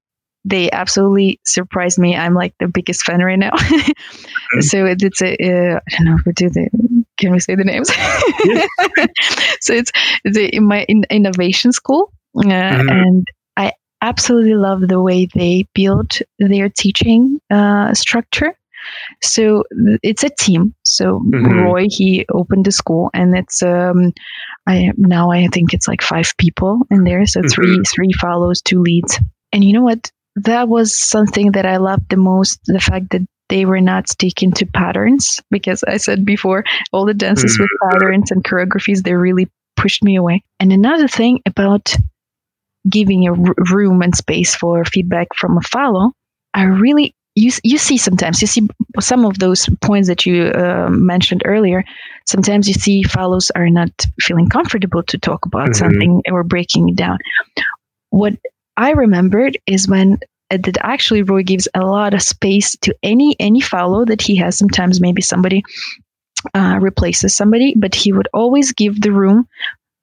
they absolutely surprised me. I'm like the biggest fan right now. mm-hmm. So it, it's a uh, I don't know if we do the can we say the names? so it's a, in my in, innovation school, uh, mm-hmm. and I absolutely love the way they build their teaching uh, structure. So it's a team. So mm-hmm. Roy he opened the school, and it's um, I now I think it's like five people in there. So three mm-hmm. three follows, two leads. And you know what? that was something that I loved the most the fact that they were not sticking to patterns because I said before, all the dances with mm. patterns and choreographies, they really pushed me away. And another thing about giving a r- room and space for feedback from a follow, I really you you see sometimes you see some of those points that you uh, mentioned earlier. Sometimes you see follows are not feeling comfortable to talk about mm-hmm. something or breaking it down. What I remembered is when uh, that actually Roy gives a lot of space to any any follow that he has. Sometimes maybe somebody uh, replaces somebody, but he would always give the room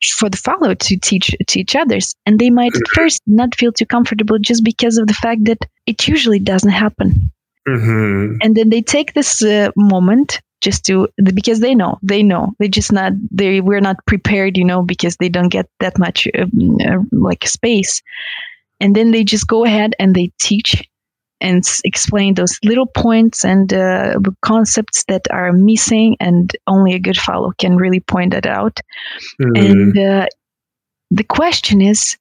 for the follow to teach to each others, and they might at first not feel too comfortable just because of the fact that it usually doesn't happen. Mm-hmm. And then they take this uh, moment just to because they know they know they just not they we're not prepared you know because they don't get that much um, uh, like space and then they just go ahead and they teach and explain those little points and uh, concepts that are missing and only a good follow can really point that out mm-hmm. and uh, the question is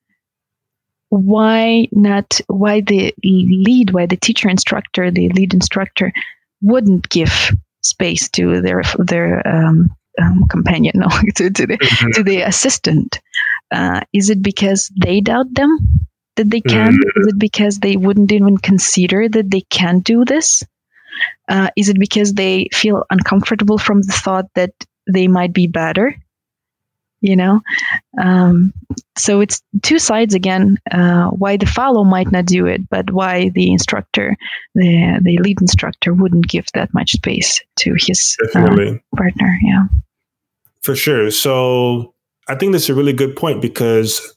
why not why the lead why the teacher instructor the lead instructor wouldn't give space to their their um, um, companion no to, to the mm-hmm. to the assistant uh, is it because they doubt them that they can? Mm. Is it because they wouldn't even consider that they can do this? Uh, is it because they feel uncomfortable from the thought that they might be better? You know, um, so it's two sides again. Uh, why the follow might not do it, but why the instructor, the the lead instructor, wouldn't give that much space to his uh, partner. Yeah, for sure. So I think that's a really good point because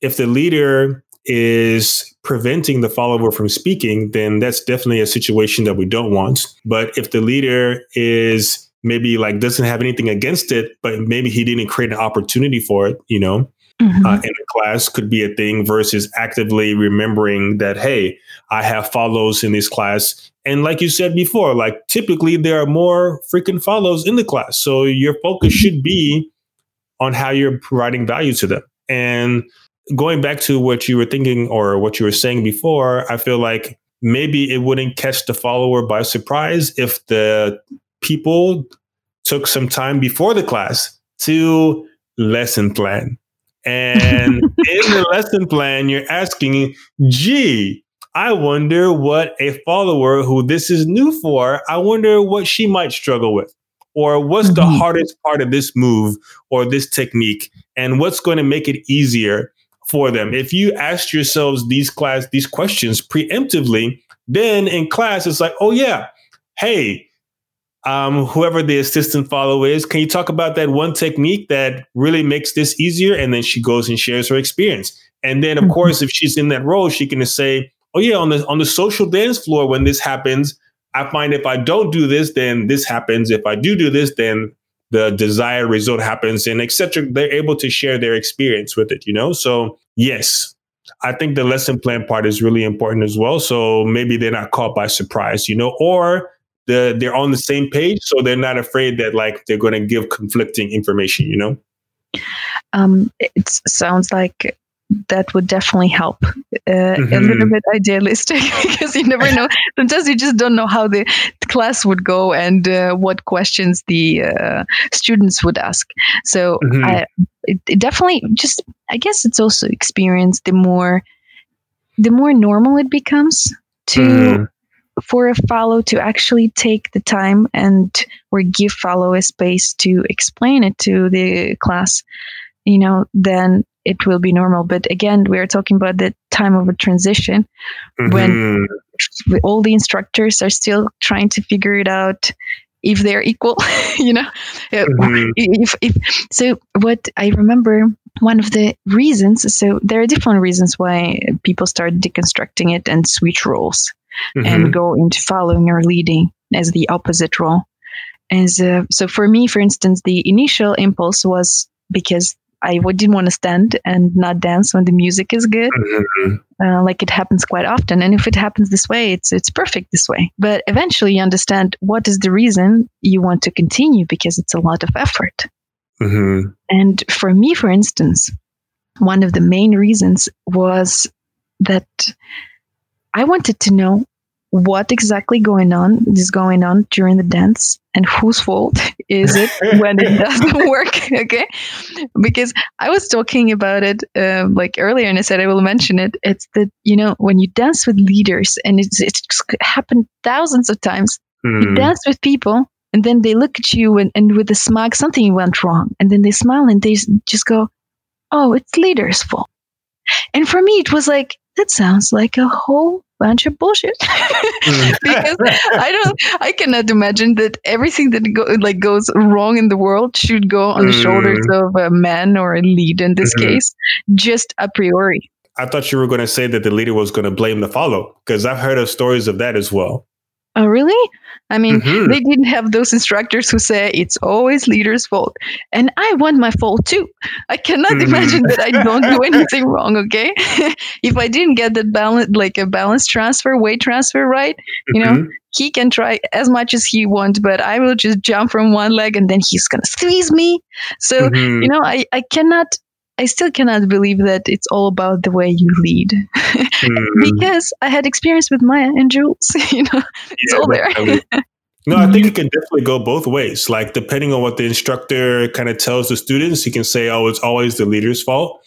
if the leader is preventing the follower from speaking, then that's definitely a situation that we don't want. But if the leader is maybe like doesn't have anything against it, but maybe he didn't create an opportunity for it, you know, mm-hmm. uh, in the class could be a thing versus actively remembering that, hey, I have follows in this class. And like you said before, like typically there are more freaking follows in the class. So your focus should be on how you're providing value to them. And going back to what you were thinking or what you were saying before, I feel like maybe it wouldn't catch the follower by surprise if the people took some time before the class to lesson plan. And in the lesson plan, you're asking, gee, I wonder what a follower who this is new for, I wonder what she might struggle with. Or what's mm-hmm. the hardest part of this move or this technique? And what's going to make it easier for them? If you ask yourselves these class, these questions preemptively, then in class, it's like, oh yeah, hey, um, whoever the assistant follow is, can you talk about that one technique that really makes this easier? And then she goes and shares her experience. And then, of mm-hmm. course, if she's in that role, she can say, "Oh yeah, on the on the social dance floor, when this happens, I find if I don't do this, then this happens. If I do do this, then the desired result happens, and etc." They're able to share their experience with it, you know. So yes, I think the lesson plan part is really important as well. So maybe they're not caught by surprise, you know, or the, they're on the same page, so they're not afraid that like they're going to give conflicting information. You know. Um, it sounds like that would definitely help. Uh, mm-hmm. A little bit idealistic because you never know. Sometimes you just don't know how the class would go and uh, what questions the uh, students would ask. So mm-hmm. I, it, it, definitely just. I guess it's also experience. The more, the more normal it becomes to mm for a follow to actually take the time and or give follow a space to explain it to the class, you know, then it will be normal. But again, we are talking about the time of a transition mm-hmm. when all the instructors are still trying to figure it out if they're equal you know mm-hmm. if, if so what i remember one of the reasons so there are different reasons why people start deconstructing it and switch roles mm-hmm. and go into following or leading as the opposite role. As uh, so for me, for instance, the initial impulse was because I didn't want to stand and not dance when the music is good, mm-hmm. uh, like it happens quite often. And if it happens this way, it's it's perfect this way. But eventually, you understand what is the reason you want to continue because it's a lot of effort. Mm-hmm. And for me, for instance, one of the main reasons was that I wanted to know what exactly going on is going on during the dance and whose fault is it when it doesn't work okay because i was talking about it um, like earlier and i said i will mention it it's that you know when you dance with leaders and it's, it's happened thousands of times mm. you hmm. dance with people and then they look at you and, and with a smile something went wrong and then they smile and they just go oh it's leader's fault and for me it was like that sounds like a whole bunch of bullshit mm. because i don't i cannot imagine that everything that go, like goes wrong in the world should go on the shoulders mm. of a man or a lead in this mm-hmm. case just a priori i thought you were going to say that the leader was going to blame the follow because i've heard of stories of that as well Oh, really? I mean, mm-hmm. they didn't have those instructors who say it's always leader's fault. And I want my fault too. I cannot mm-hmm. imagine that I don't do anything wrong, okay? if I didn't get that balance, like a balance transfer, weight transfer right, you mm-hmm. know, he can try as much as he wants, but I will just jump from one leg and then he's going to squeeze me. So, mm-hmm. you know, I, I cannot I still cannot believe that it's all about the way you lead mm. because I had experience with Maya and Jules. You know, it's yeah, all there. no, I think it can definitely go both ways. Like depending on what the instructor kind of tells the students, he can say, "Oh, it's always the leader's fault."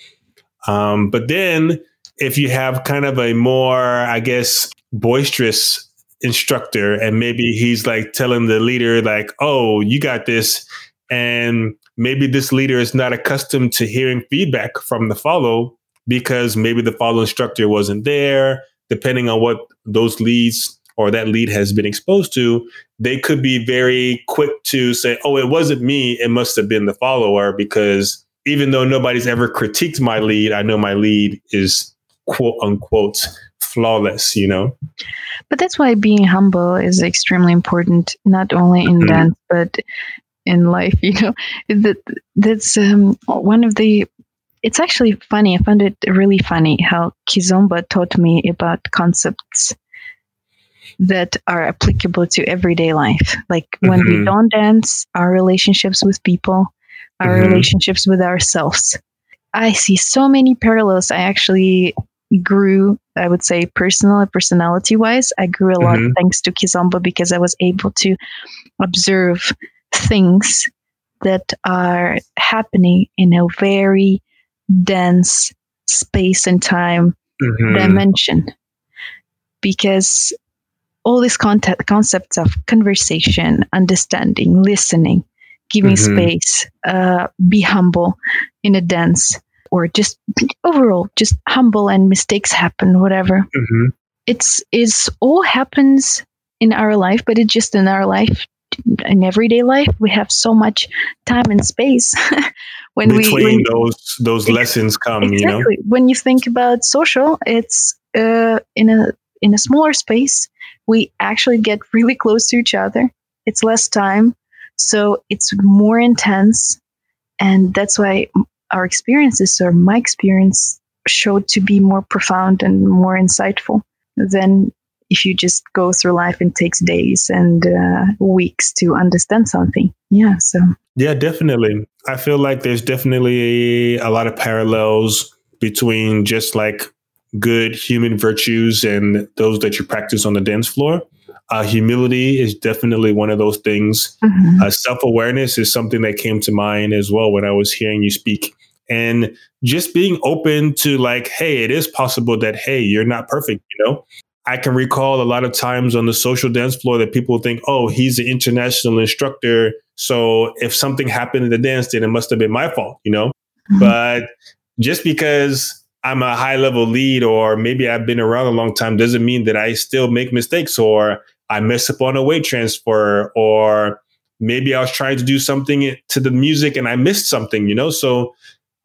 Um, but then, if you have kind of a more, I guess, boisterous instructor, and maybe he's like telling the leader, like, "Oh, you got this," and maybe this leader is not accustomed to hearing feedback from the follow because maybe the follow instructor wasn't there. Depending on what those leads or that lead has been exposed to, they could be very quick to say, oh, it wasn't me. It must have been the follower because even though nobody's ever critiqued my lead, I know my lead is quote unquote flawless, you know? But that's why being humble is extremely important, not only in mm-hmm. dance, but in life, you know? That, that's um, one of the it's actually funny. I found it really funny how Kizomba taught me about concepts that are applicable to everyday life. Like when mm-hmm. we don't dance, our relationships with people, our mm-hmm. relationships with ourselves. I see so many parallels. I actually grew, I would say, personal personality wise. I grew a lot mm-hmm. thanks to Kizomba because I was able to observe things that are happening in a very dense space and time mm-hmm. dimension. Because all these content, concepts of conversation, understanding, listening, giving mm-hmm. space, uh, be humble in a dense or just overall, just humble and mistakes happen, whatever. Mm-hmm. It's it's all happens in our life, but it's just in our life, in everyday life. We have so much time and space when Between we when, those those lessons come. Exactly. You know, when you think about social, it's uh, in a in a smaller space we actually get really close to each other. It's less time, so it's more intense. And that's why our experiences, or my experience, showed to be more profound and more insightful than if you just go through life and takes days and uh, weeks to understand something. Yeah. So. Yeah, definitely. I feel like there's definitely a lot of parallels between just like good human virtues and those that you practice on the dance floor. Uh, humility is definitely one of those things. Mm-hmm. Uh, Self awareness is something that came to mind as well when I was hearing you speak. And just being open to, like, hey, it is possible that, hey, you're not perfect, you know? I can recall a lot of times on the social dance floor that people think, oh, he's an international instructor. So if something happened in the dance, then it must have been my fault, you know? Mm-hmm. But just because I'm a high level lead or maybe I've been around a long time doesn't mean that I still make mistakes or I mess up on a weight transfer or maybe I was trying to do something to the music and I missed something, you know? So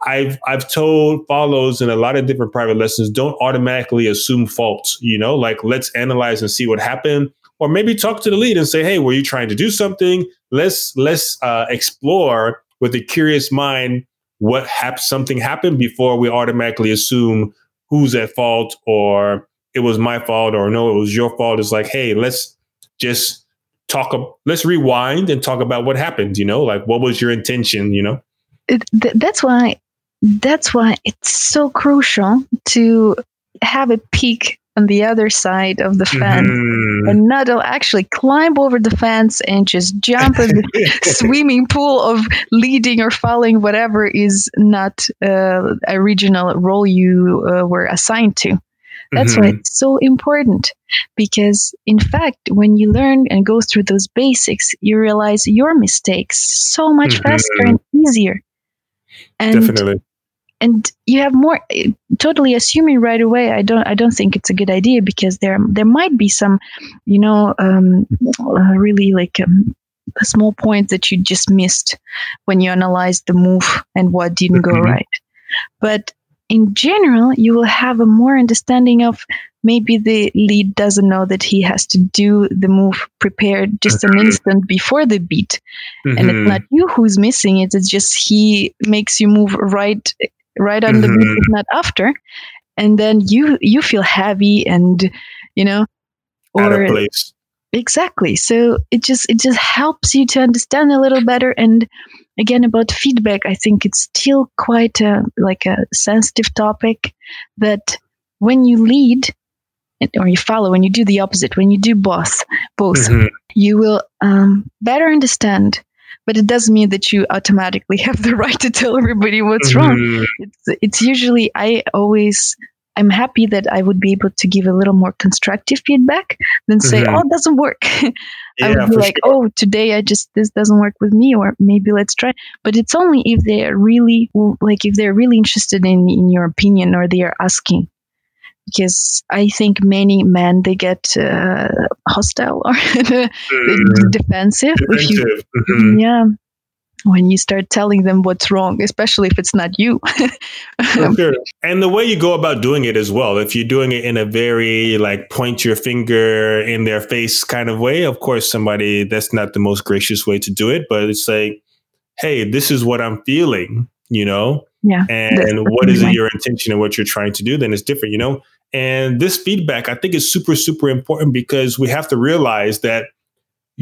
I've I've told follows in a lot of different private lessons, don't automatically assume fault, you know, like let's analyze and see what happened. Or maybe talk to the lead and say, hey, were you trying to do something? Let's let's uh, explore with a curious mind what hap- something happened before we automatically assume who's at fault or it was my fault or no, it was your fault. It's like, hey, let's just talk. Let's rewind and talk about what happened. You know, like what was your intention? You know, that's why. That's why it's so crucial to have a peek on the other side of the fence mm-hmm. and not actually climb over the fence and just jump in the swimming pool of leading or following whatever is not uh, a regional role you uh, were assigned to. That's mm-hmm. why it's so important because, in fact, when you learn and go through those basics, you realize your mistakes so much mm-hmm. faster and easier. And Definitely and you have more totally assuming right away i don't i don't think it's a good idea because there there might be some you know um, uh, really like um, a small point that you just missed when you analyzed the move and what didn't go mm-hmm. right but in general you will have a more understanding of maybe the lead doesn't know that he has to do the move prepared just an instant before the beat mm-hmm. and it's mm-hmm. not you who's missing it it's just he makes you move right right on mm-hmm. the beat, not after, and then you you feel heavy and you know, or place. exactly. So it just it just helps you to understand a little better. And again, about feedback, I think it's still quite a like a sensitive topic that when you lead or you follow when you do the opposite when you do both both mm-hmm. you will um, better understand but it doesn't mean that you automatically have the right to tell everybody what's mm-hmm. wrong. It's, it's usually, I always, I'm happy that I would be able to give a little more constructive feedback than say, mm-hmm. oh, it doesn't work. I would be like, sure. oh, today I just, this doesn't work with me, or maybe let's try. But it's only if they're really, like, if they're really interested in, in your opinion or they are asking because I think many men they get uh, hostile or defensive. defensive. You, mm-hmm. Yeah, when you start telling them what's wrong, especially if it's not you. sure. And the way you go about doing it as well, if you're doing it in a very like point your finger in their face kind of way, of course, somebody that's not the most gracious way to do it, but it's like, hey, this is what I'm feeling, you know? Yeah. And what is it your intention and what you're trying to do? Then it's different, you know? And this feedback, I think, is super, super important because we have to realize that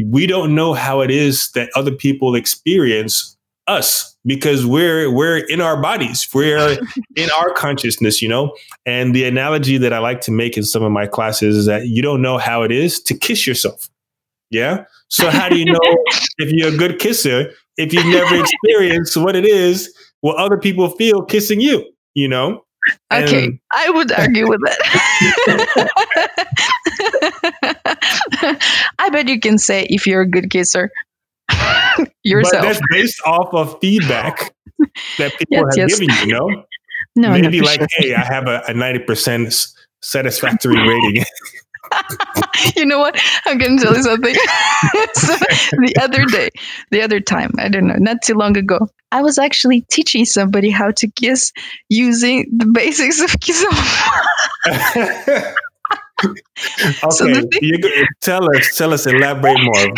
we don't know how it is that other people experience us because we're we're in our bodies. We're in our consciousness you know? And the analogy that i like to make in some of my classes is that you don't know how it is to kiss yourself. Yeah? So how do you know if you're a good kisser if you've never experienced what it is what other people feel kissing you you know Okay, I would argue with that. I bet you can say if you're a good kisser yourself. But that's based off of feedback that people yes, have yes. given you, you know? No, maybe no, like, sure. hey, I have a, a 90% satisfactory rating. you know what? I'm going to tell you something. so the other day, the other time, I don't know, not too long ago, I was actually teaching somebody how to kiss using the basics of kiz okay, so thing, tell us, tell us, elaborate more.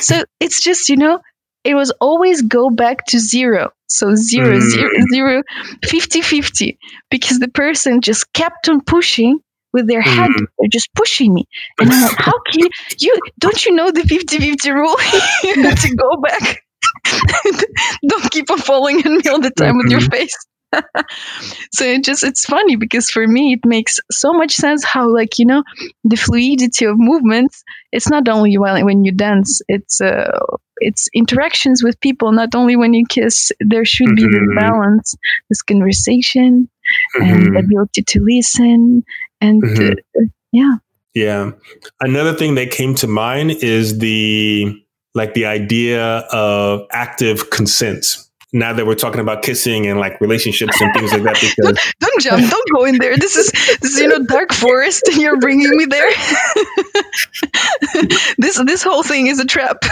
so it's just, you know, it was always go back to zero. So zero, mm. zero, zero, 50, 50, because the person just kept on pushing with their head. Mm. They're just pushing me. And I'm like, how can you, you don't you know the 50 50 rule? you have to go back. don't keep on falling on me all the time mm-hmm. with your mm-hmm. face. so it just it's funny because for me it makes so much sense how like you know the fluidity of movements it's not only while when you dance it's uh it's interactions with people not only when you kiss there should mm-hmm. be the mm-hmm. balance this conversation mm-hmm. and the ability to listen and mm-hmm. uh, yeah. Yeah. Another thing that came to mind is the like the idea of active consent now that we're talking about kissing and like relationships and things like that because don't, don't jump. Don't go in there. This is this is you know dark forest and you're bringing me there. This this whole thing is a trap.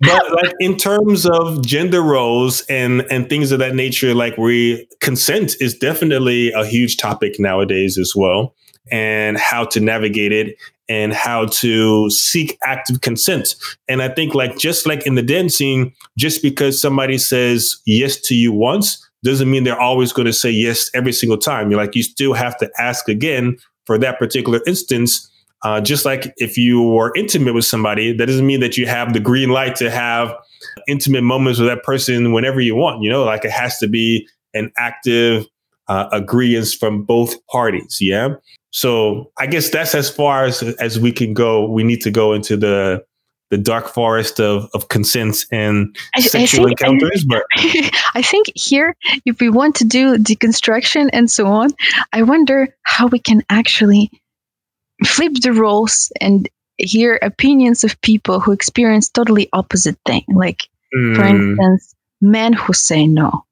But like in terms of gender roles and and things of that nature like we consent is definitely a huge topic nowadays as well and how to navigate it and how to seek active consent. And I think like just like in the dancing, just because somebody says yes to you once doesn't mean they're always going to say yes every single time. You're like you still have to ask again for that particular instance. Uh, just like if you were intimate with somebody, that doesn't mean that you have the green light to have intimate moments with that person whenever you want. You know, like it has to be an active uh, agreement from both parties. Yeah. So I guess that's as far as as we can go. We need to go into the the dark forest of, of consents and I, sexual I think, encounters. But I think here, if we want to do deconstruction and so on, I wonder how we can actually flip the roles and hear opinions of people who experience totally opposite thing. Like, mm. for hmm. instance, men who say no.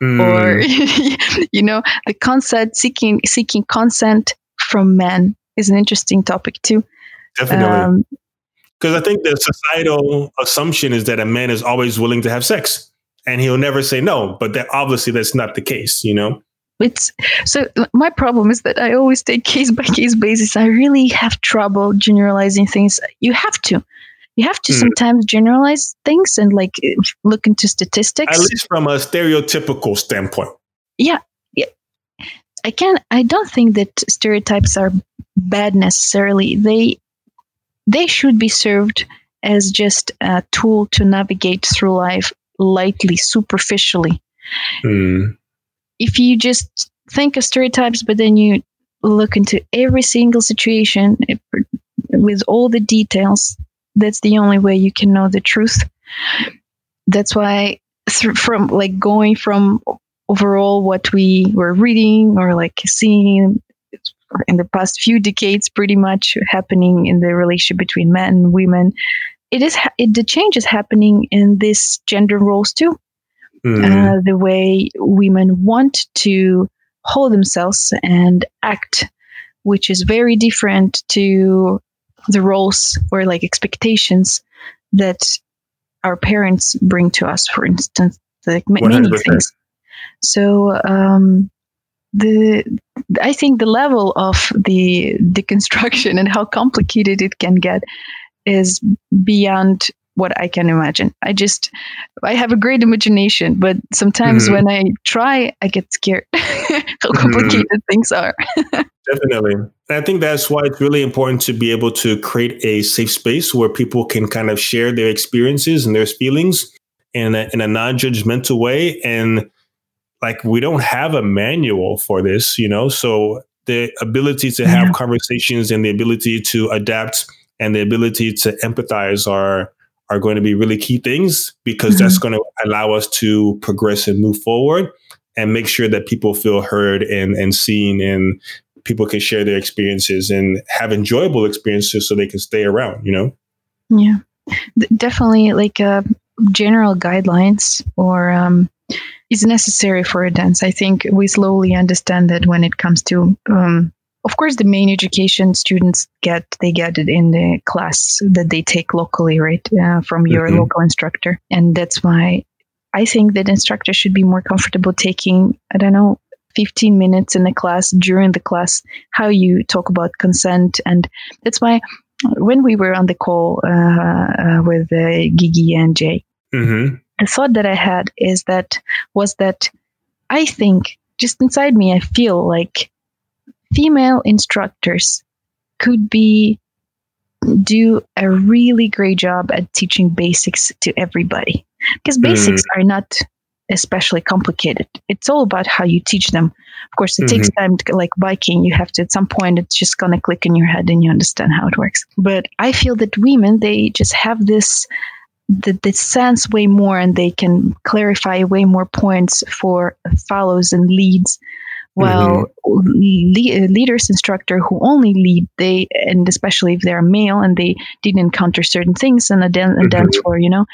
Mm. Or you know the consent seeking seeking consent from men is an interesting topic too. Definitely. Because um, I think the societal assumption is that a man is always willing to have sex and he'll never say no, but that obviously that's not the case, you know? It's so my problem is that I always take case by case basis. I really have trouble generalizing things. You have to. You have to hmm. sometimes generalize things and like look into statistics. At least from a stereotypical standpoint. Yeah, I can I don't think that stereotypes are bad necessarily. They they should be served as just a tool to navigate through life lightly, superficially. Mm. If you just think of stereotypes, but then you look into every single situation with all the details, that's the only way you can know the truth. That's why from like going from overall what we were reading or like seeing in the past few decades pretty much happening in the relationship between men and women it is it, the change is happening in this gender roles too mm. uh, the way women want to hold themselves and act which is very different to the roles or like expectations that our parents bring to us, for instance, like m- many things. So um, the I think the level of the deconstruction and how complicated it can get is beyond what I can imagine. I just I have a great imagination, but sometimes mm-hmm. when I try, I get scared how mm-hmm. complicated mm-hmm. things are. Definitely. I think that's why it's really important to be able to create a safe space where people can kind of share their experiences and their feelings in a, in a non-judgmental way and like we don't have a manual for this, you know? So the ability to have yeah. conversations and the ability to adapt and the ability to empathize are are going to be really key things because mm-hmm. that's going to allow us to progress and move forward and make sure that people feel heard and, and seen and people can share their experiences and have enjoyable experiences so they can stay around, you know? Yeah, definitely like uh, general guidelines or um, is necessary for a dance. I think we slowly understand that when it comes to um, of course the main education students get they get it in the class that they take locally right uh, from your mm-hmm. local instructor and that's why i think that instructors should be more comfortable taking i don't know 15 minutes in the class during the class how you talk about consent and that's why when we were on the call uh, uh, with uh, gigi and jay mm-hmm. The thought that i had is that was that i think just inside me i feel like female instructors could be do a really great job at teaching basics to everybody because basics mm. are not especially complicated it's all about how you teach them of course it mm-hmm. takes time to, like biking you have to at some point it's just gonna click in your head and you understand how it works but i feel that women they just have this the, the sense way more and they can clarify way more points for follows and leads well, mm-hmm. le- leaders instructor who only lead they and especially if they're male and they didn't encounter certain things in a, dan- mm-hmm. dance floor, you know,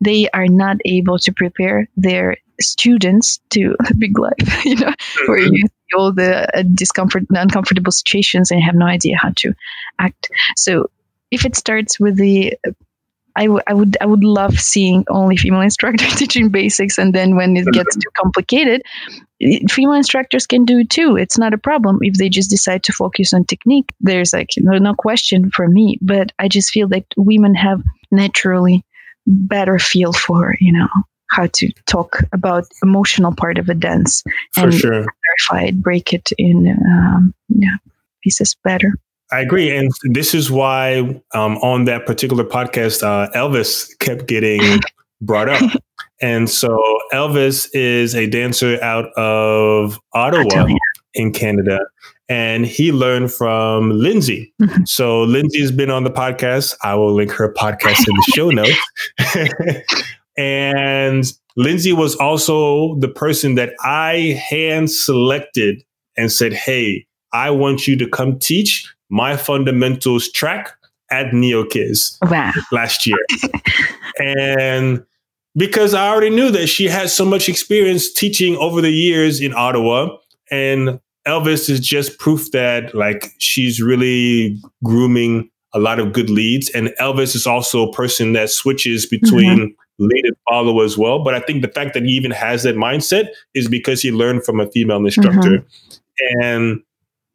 they are not able to prepare their students to a big life, you know, mm-hmm. where you see all the uh, discomfort, uncomfortable situations and have no idea how to act. So if it starts with the I, w- I would I would love seeing only female instructors teaching basics, and then when it gets too complicated, female instructors can do it too. It's not a problem if they just decide to focus on technique. There's like no, no question for me, but I just feel that women have naturally better feel for you know how to talk about emotional part of a dance and sure. clarify it, break it in um, yeah, pieces better. I agree, and this is why um, on that particular podcast, uh, Elvis kept getting brought up, and so Elvis is a dancer out of Ottawa in Canada, and he learned from Lindsay. Mm-hmm. So Lindsay has been on the podcast. I will link her podcast in the show notes. and Lindsay was also the person that I hand selected and said, "Hey, I want you to come teach my fundamentals track at NeoKiz wow. last year. and because I already knew that she had so much experience teaching over the years in Ottawa. And Elvis is just proof that like she's really grooming a lot of good leads. And Elvis is also a person that switches between mm-hmm. lead and follow as well. But I think the fact that he even has that mindset is because he learned from a female instructor. Mm-hmm. And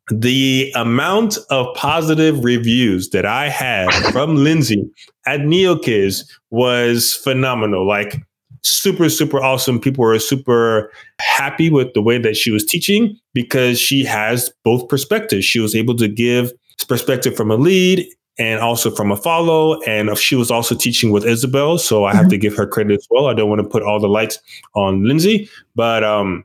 the amount of positive reviews that I had from Lindsay at NeoKiz was phenomenal. Like super, super awesome. People were super happy with the way that she was teaching because she has both perspectives. She was able to give perspective from a lead and also from a follow. And she was also teaching with Isabel. So I mm-hmm. have to give her credit as well. I don't want to put all the lights on Lindsay, but um,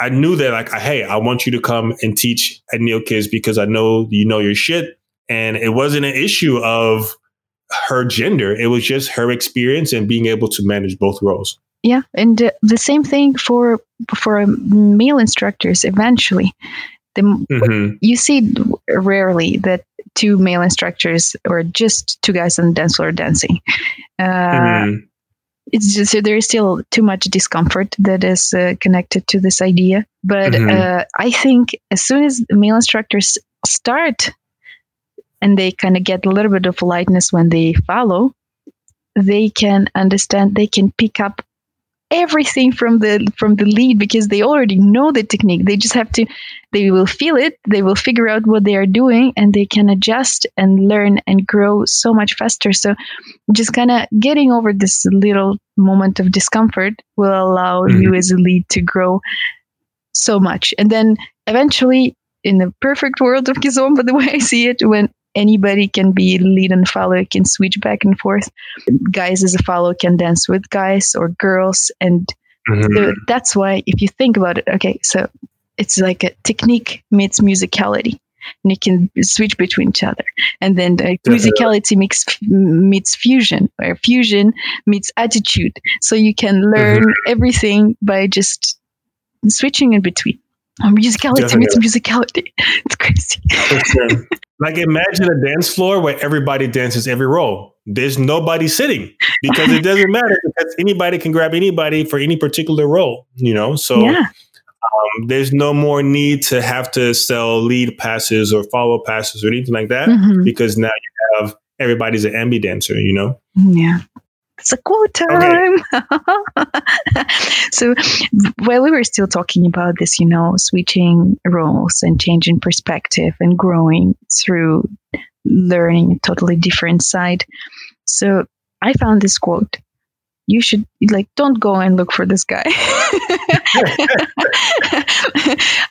I knew that like, hey, I want you to come and teach at Neil NeoKiz because I know you know your shit. And it wasn't an issue of her gender. It was just her experience and being able to manage both roles. Yeah, and uh, the same thing for for male instructors. Eventually, the mm-hmm. you see rarely that two male instructors or just two guys on the dance floor dancing. Uh, mm-hmm it's just there is still too much discomfort that is uh, connected to this idea. But mm-hmm. uh, I think as soon as male instructors start and they kind of get a little bit of lightness when they follow, they can understand, they can pick up everything from the from the lead because they already know the technique they just have to they will feel it they will figure out what they are doing and they can adjust and learn and grow so much faster so just kind of getting over this little moment of discomfort will allow mm-hmm. you as a lead to grow so much and then eventually in the perfect world of Kizomba, the way I see it, when anybody can be lead and follow, can switch back and forth. Guys as a follow can dance with guys or girls. And mm-hmm. so that's why, if you think about it, okay, so it's like a technique meets musicality. And you can switch between each other, and then the musicality mix, meets fusion, or fusion meets attitude. So you can learn mm-hmm. everything by just switching in between. Oh, musicality Definitely. meets musicality. It's crazy. Like imagine a dance floor where everybody dances every role. There's nobody sitting because it doesn't matter because anybody can grab anybody for any particular role, you know? So yeah. Um, there's no more need to have to sell lead passes or follow passes or anything like that mm-hmm. because now you have everybody's an ambi dancer, you know? Yeah. It's a quote time. Okay. so while we were still talking about this, you know, switching roles and changing perspective and growing through learning a totally different side. So I found this quote. You should like don't go and look for this guy.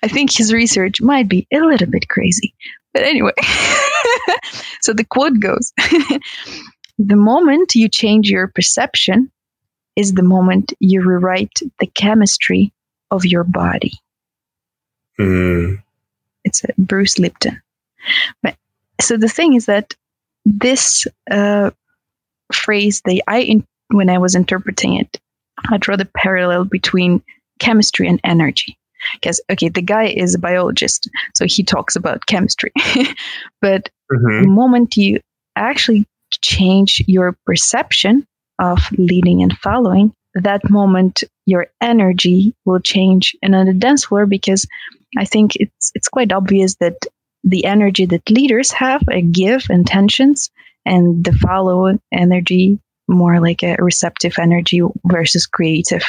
I think his research might be a little bit crazy. But anyway. so the quote goes the moment you change your perception is the moment you rewrite the chemistry of your body. Mm. It's a Bruce Lipton. But, so the thing is that this uh, phrase, that I in, when I was interpreting it, I draw the parallel between chemistry and energy. Because okay, the guy is a biologist, so he talks about chemistry. but mm-hmm. the moment you actually change your perception of leading and following, that moment your energy will change. And on the dance floor, because I think it's it's quite obvious that the energy that leaders have, a give intentions, and the follow energy more like a receptive energy versus creative.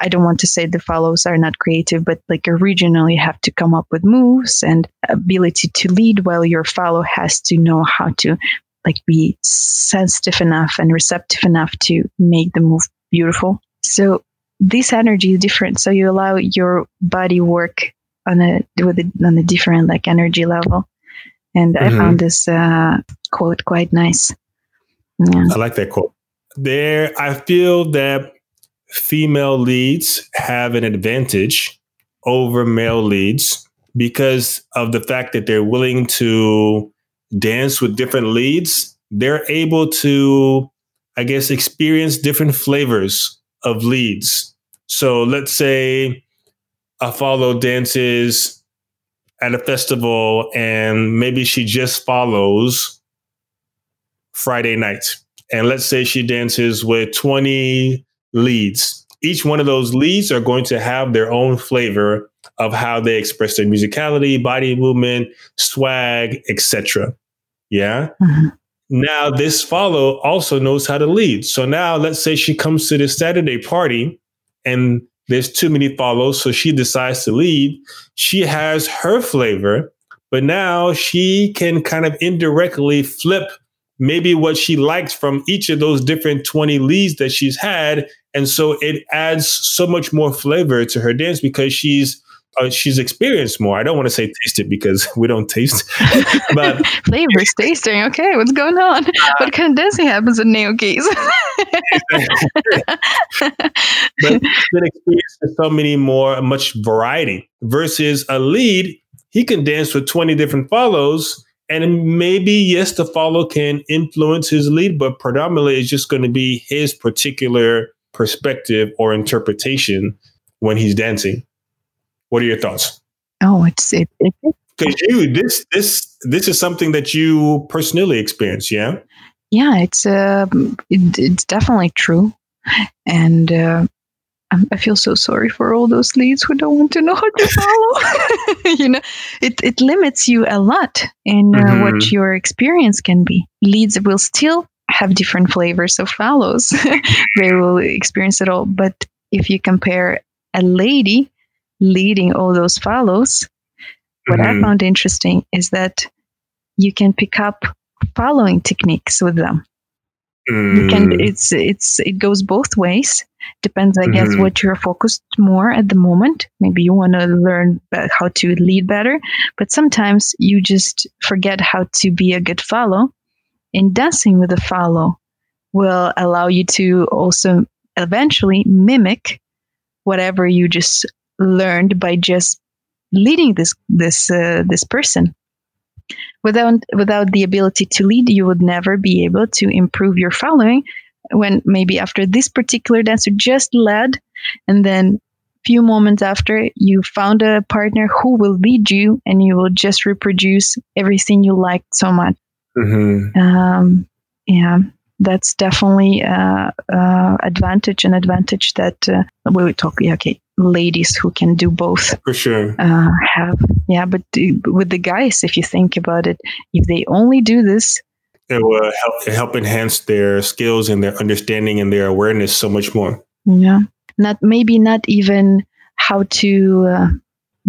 I don't want to say the follows are not creative, but like originally you have to come up with moves and ability to lead while your follow has to know how to like be sensitive enough and receptive enough to make the move beautiful. So this energy is different. So you allow your body work on a with a, on a different like energy level. And mm-hmm. I found this uh, quote quite nice. Yeah. I like that quote. There, I feel that female leads have an advantage over male leads because of the fact that they're willing to dance with different leads, they're able to, I guess, experience different flavors of leads. So let's say a follow dances at a festival and maybe she just follows Friday night. And let's say she dances with 20 leads. Each one of those leads are going to have their own flavor of how they express their musicality, body movement, swag, etc. Yeah. Mm-hmm. Now this follow also knows how to lead. So now let's say she comes to this Saturday party and there's too many follows, so she decides to lead. She has her flavor, but now she can kind of indirectly flip maybe what she likes from each of those different 20 leads that she's had. And so it adds so much more flavor to her dance because she's uh, she's experienced more. I don't want to say tasted because we don't taste, but flavors tasting. Okay, what's going on? Uh, what kind of dancing happens at NeoKiz? but been experienced with so many more, much variety versus a lead. He can dance with twenty different follows. And maybe, yes, the follow can influence his lead, but predominantly it's just going to be his particular perspective or interpretation when he's dancing. What are your thoughts? Oh, it's it. Because you this this this is something that you personally experience, yeah. Yeah, it's uh, it, it's definitely true, and uh, I feel so sorry for all those leads who don't want to know how to follow. you know, it it limits you a lot in uh, mm-hmm. what your experience can be. Leads will still have different flavors of follows. they will experience it all. But if you compare a lady leading all those follows, what mm-hmm. I found interesting is that you can pick up following techniques with them. Mm. You can mm. it's it's it goes both ways. Depends, I mm-hmm. guess, what you're focused more at the moment. Maybe you want to learn how to lead better, but sometimes you just forget how to be a good follow. And dancing with a follow will allow you to also eventually mimic whatever you just learned by just leading this this uh, this person without without the ability to lead you would never be able to improve your following when maybe after this particular dancer just led and then few moments after you found a partner who will lead you and you will just reproduce everything you liked so much mm-hmm. um, yeah that's definitely uh, uh, advantage and advantage that uh, we would talk yeah, okay ladies who can do both for sure. uh, have yeah but with the guys if you think about it if they only do this it will help help enhance their skills and their understanding and their awareness so much more. Yeah. Not maybe not even how to uh,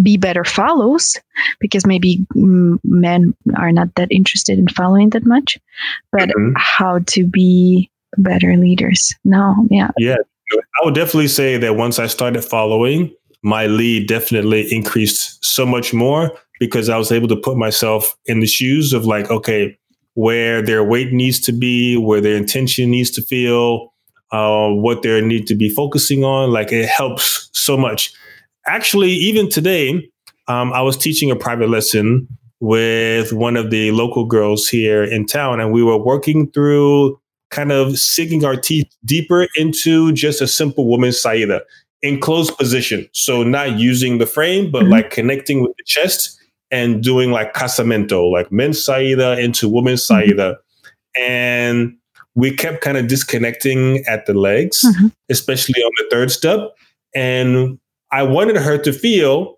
be better follows because maybe men are not that interested in following that much but mm-hmm. how to be better leaders. No yeah. Yeah i would definitely say that once i started following my lead definitely increased so much more because i was able to put myself in the shoes of like okay where their weight needs to be where their intention needs to feel uh, what they need to be focusing on like it helps so much actually, even today, um, I was teaching a private lesson with one of the local girls here in town, and we were working through kind of sinking our teeth deeper into just a simple woman saida in closed position. So not using the frame, but mm-hmm. like connecting with the chest and doing like casamento, like men's saida into women's mm-hmm. saida. And we kept kind of disconnecting at the legs, mm-hmm. especially on the third step. And I wanted her to feel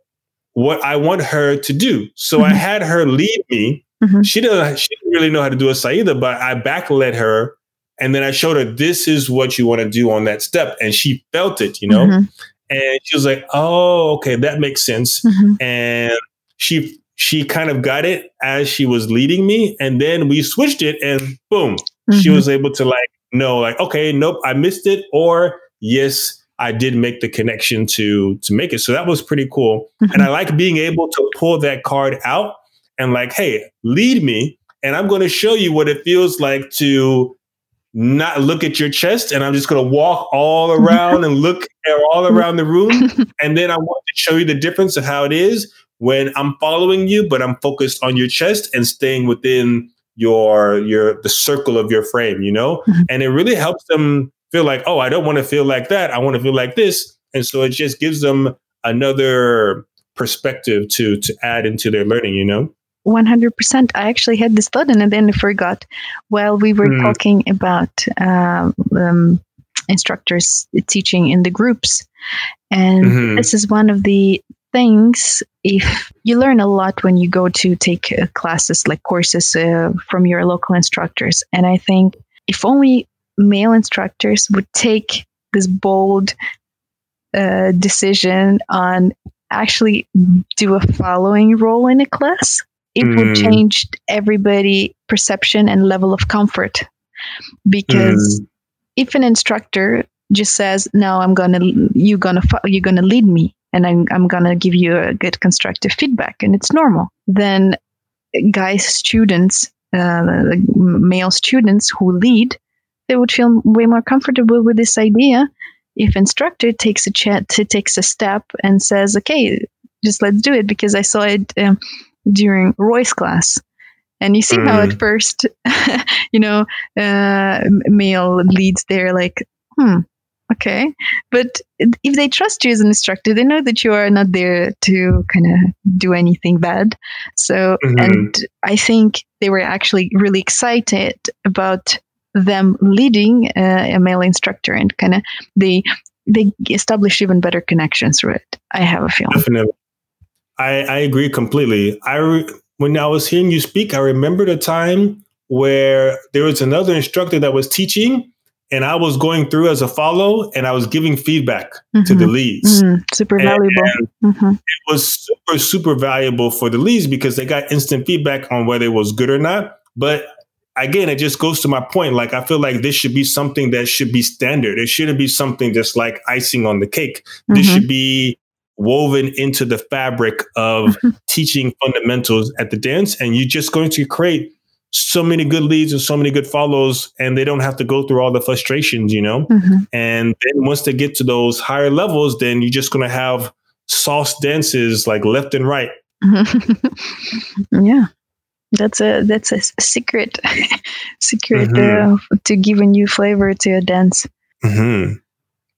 what I want her to do. So mm-hmm. I had her lead me. Mm-hmm. She doesn't she didn't really know how to do a Saida, but I back led her and then I showed her this is what you want to do on that step. And she felt it, you know? Mm-hmm. And she was like, Oh, okay, that makes sense. Mm-hmm. And she she kind of got it as she was leading me. And then we switched it and boom, she mm-hmm. was able to like know, like, okay, nope, I missed it, or yes, I did make the connection to to make it. So that was pretty cool. Mm-hmm. And I like being able to pull that card out and like, hey, lead me. And I'm going to show you what it feels like to not look at your chest. And I'm just going to walk all around and look all around the room. and then I want to show you the difference of how it is when I'm following you, but I'm focused on your chest and staying within your your the circle of your frame, you know? Mm-hmm. And it really helps them feel like, oh, I don't want to feel like that. I want to feel like this. And so it just gives them another perspective to to add into their learning, you know? 100%. I actually had this thought and then I forgot while we were mm. talking about um, um, instructors teaching in the groups. And mm-hmm. this is one of the things if you learn a lot when you go to take uh, classes like courses uh, from your local instructors and i think if only male instructors would take this bold uh, decision on actually do a following role in a class, it mm. would change everybody perception and level of comfort. Because mm. if an instructor just says, "No, I'm gonna you're gonna you're gonna lead me, and I'm I'm gonna give you a good constructive feedback," and it's normal, then guys students, uh, male students who lead they would feel way more comfortable with this idea if instructor takes a chat takes a step and says okay just let's do it because i saw it um, during roy's class and you see mm. how at mm. first you know uh, male leads there like hmm okay but if they trust you as an instructor they know that you are not there to kind of do anything bad so mm-hmm. and i think they were actually really excited about them leading uh, a male instructor and kind of they they establish even better connections through it. I have a feeling. Definitely. I, I agree completely. I re- when I was hearing you speak, I remember the time where there was another instructor that was teaching and I was going through as a follow and I was giving feedback mm-hmm. to the mm-hmm. leads. Mm, super and, valuable. And mm-hmm. It was super, super valuable for the leads because they got instant feedback on whether it was good or not. But again, it just goes to my point. Like, I feel like this should be something that should be standard. It shouldn't be something just like icing on the cake. Mm-hmm. This should be woven into the fabric of mm-hmm. teaching fundamentals at the dance. And you're just going to create so many good leads and so many good follows and they don't have to go through all the frustrations you know mm-hmm. and then once they get to those higher levels then you're just going to have sauce dances like left and right yeah that's a that's a secret secret mm-hmm. uh, to give a new flavor to a dance mm-hmm.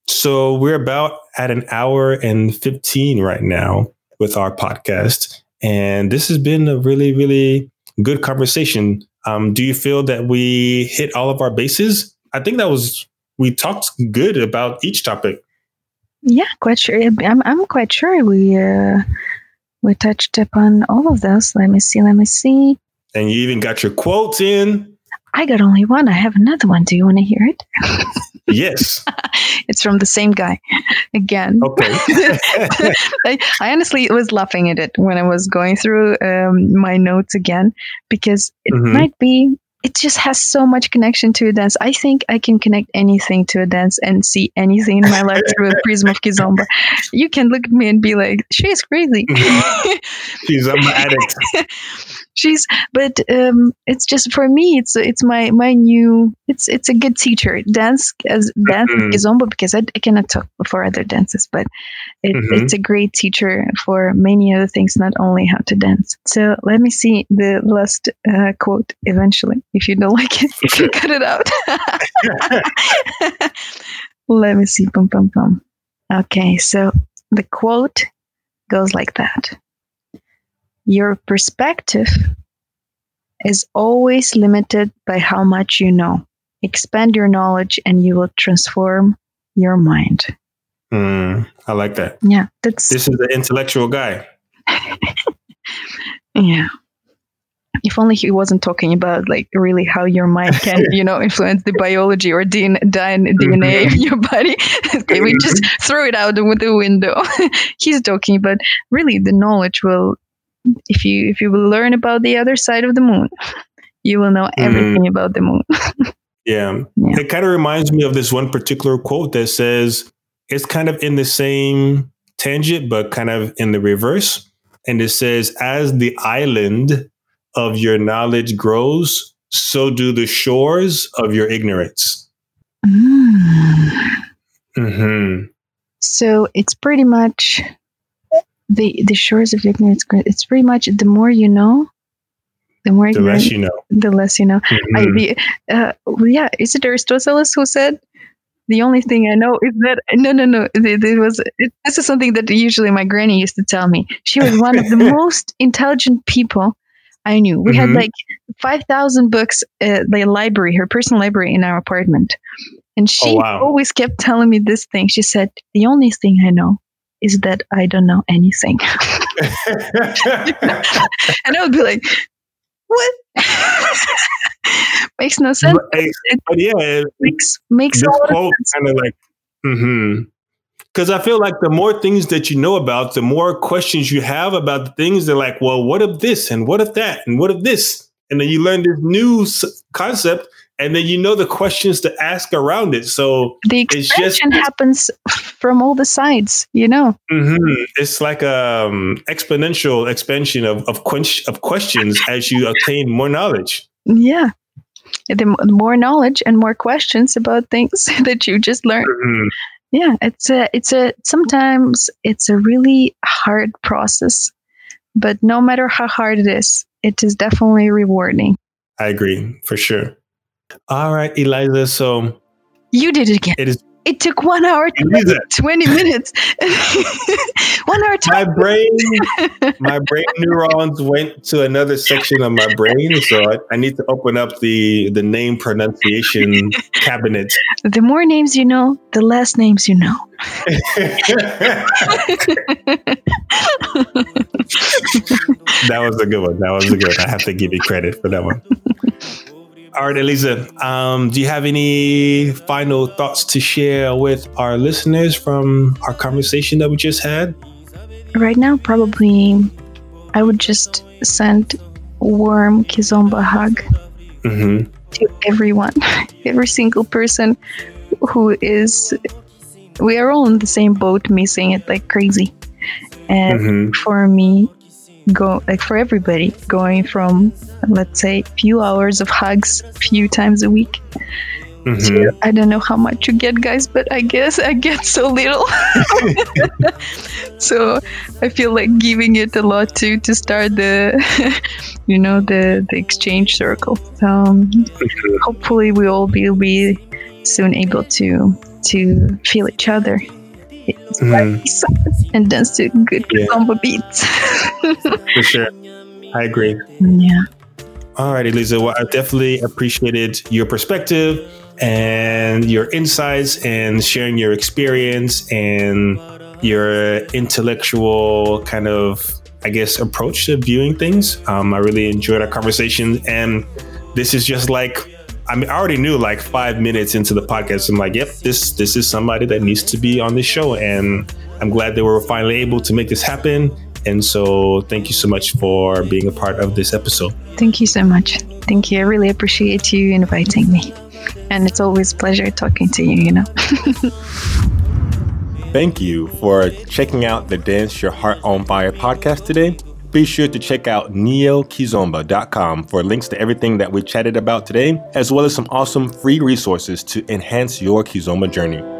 so we're about at an hour and 15 right now with our podcast and this has been a really really good conversation. Um, do you feel that we hit all of our bases? I think that was we talked good about each topic. Yeah, quite sure. I'm I'm quite sure we uh, we touched upon all of those. Let me see. Let me see. And you even got your quotes in. I got only one. I have another one. Do you want to hear it? Yes. it's from the same guy again. Okay. I, I, honestly was laughing at it when I was going through um, my notes again because it mm-hmm. might be it just has so much connection to a dance. I think I can connect anything to a dance and see anything in my life through a prism of Kizomba. You can look at me and be like, mm-hmm. she's crazy. She's an addict she's but um it's just for me it's it's my my new it's it's a good teacher. Dance as dance mm-hmm. kizomba because I, I, cannot talk for other dances but it, mm-hmm. it's a great teacher for many other things not only how to dance. So let me see the last uh, quote eventually if you don't like it you cut it out. Let me see pum pum pum. Okay so the quote goes like that your perspective is always limited by how much you know. Expand your knowledge and you will transform your mind. Mm, I like that. Yeah, that's this is the intellectual guy. yeah. If only he wasn't talking about like really how your mind can, you know, influence the biology or DNA, DNA of your body. we just mm-hmm. throw it out with the window. He's talking about really the knowledge will if you if you will learn about the other side of the moon, you will know mm-hmm. everything mm. about the moon. yeah. yeah. It kind of reminds me of this one particular quote that says it's kind of in the same tangent, but kind of in the reverse. And it says, as the island of your knowledge grows, so do the shores of your ignorance. Mm. Mm-hmm. So it's pretty much the the shores of ignorance it's pretty much the more you know the more the you less you know the less you know mm-hmm. I, uh, yeah is it aristotle who said the only thing i know is that no no no it, was it, this is something that usually my granny used to tell me she was one of the most intelligent people i knew we mm-hmm. had like 5000 books uh, the library her personal library in our apartment and she oh, wow. always kept telling me this thing she said the only thing i know is that I don't know anything. and I would be like, what? makes no sense. But, but yeah, it makes makes this quote kind of like, mm-hmm. Because I feel like the more things that you know about, the more questions you have about the things. They're like, well, what if this and what if that and what if this, and then you learn this new concept, and then you know the questions to ask around it. So the expansion just, happens from all the sides, you know. Mm-hmm. It's like a um, exponential expansion of of, quench, of questions as you obtain more knowledge. Yeah, the more knowledge and more questions about things that you just learned. Mm-hmm. Yeah, it's a it's a sometimes it's a really hard process, but no matter how hard it is, it is definitely rewarding. I agree for sure. All right, Eliza. So you did it again. It is. It took one hour, 20, 20 minutes. one hour. 20 my brain, my brain neurons went to another section of my brain, so I, I need to open up the the name pronunciation cabinet. The more names you know, the less names you know. that was a good one. That was a good. One. I have to give you credit for that one. All right, Eliza. Um, do you have any final thoughts to share with our listeners from our conversation that we just had? Right now, probably I would just send warm Kizomba hug mm-hmm. to everyone, every single person who is. We are all in the same boat, missing it like crazy. And mm-hmm. for me, go like for everybody going from let's say few hours of hugs few times a week mm-hmm. to, i don't know how much you get guys but i guess i get so little so i feel like giving it a lot to to start the you know the the exchange circle so um, mm-hmm. hopefully we all will be soon able to to feel each other mm. and dance to good yeah. beats. For sure. I agree. Yeah. All right, Eliza. Well, I definitely appreciated your perspective and your insights and sharing your experience and your intellectual kind of, I guess, approach to viewing things. Um, I really enjoyed our conversation. And this is just like I mean, I already knew like five minutes into the podcast. I'm like, yep, this this is somebody that needs to be on this show, and I'm glad that we're finally able to make this happen. And so, thank you so much for being a part of this episode. Thank you so much. Thank you. I really appreciate you inviting me, and it's always a pleasure talking to you. You know. thank you for checking out the Dance Your Heart on Fire podcast today. Be sure to check out neokizomba.com for links to everything that we chatted about today, as well as some awesome free resources to enhance your Kizomba journey.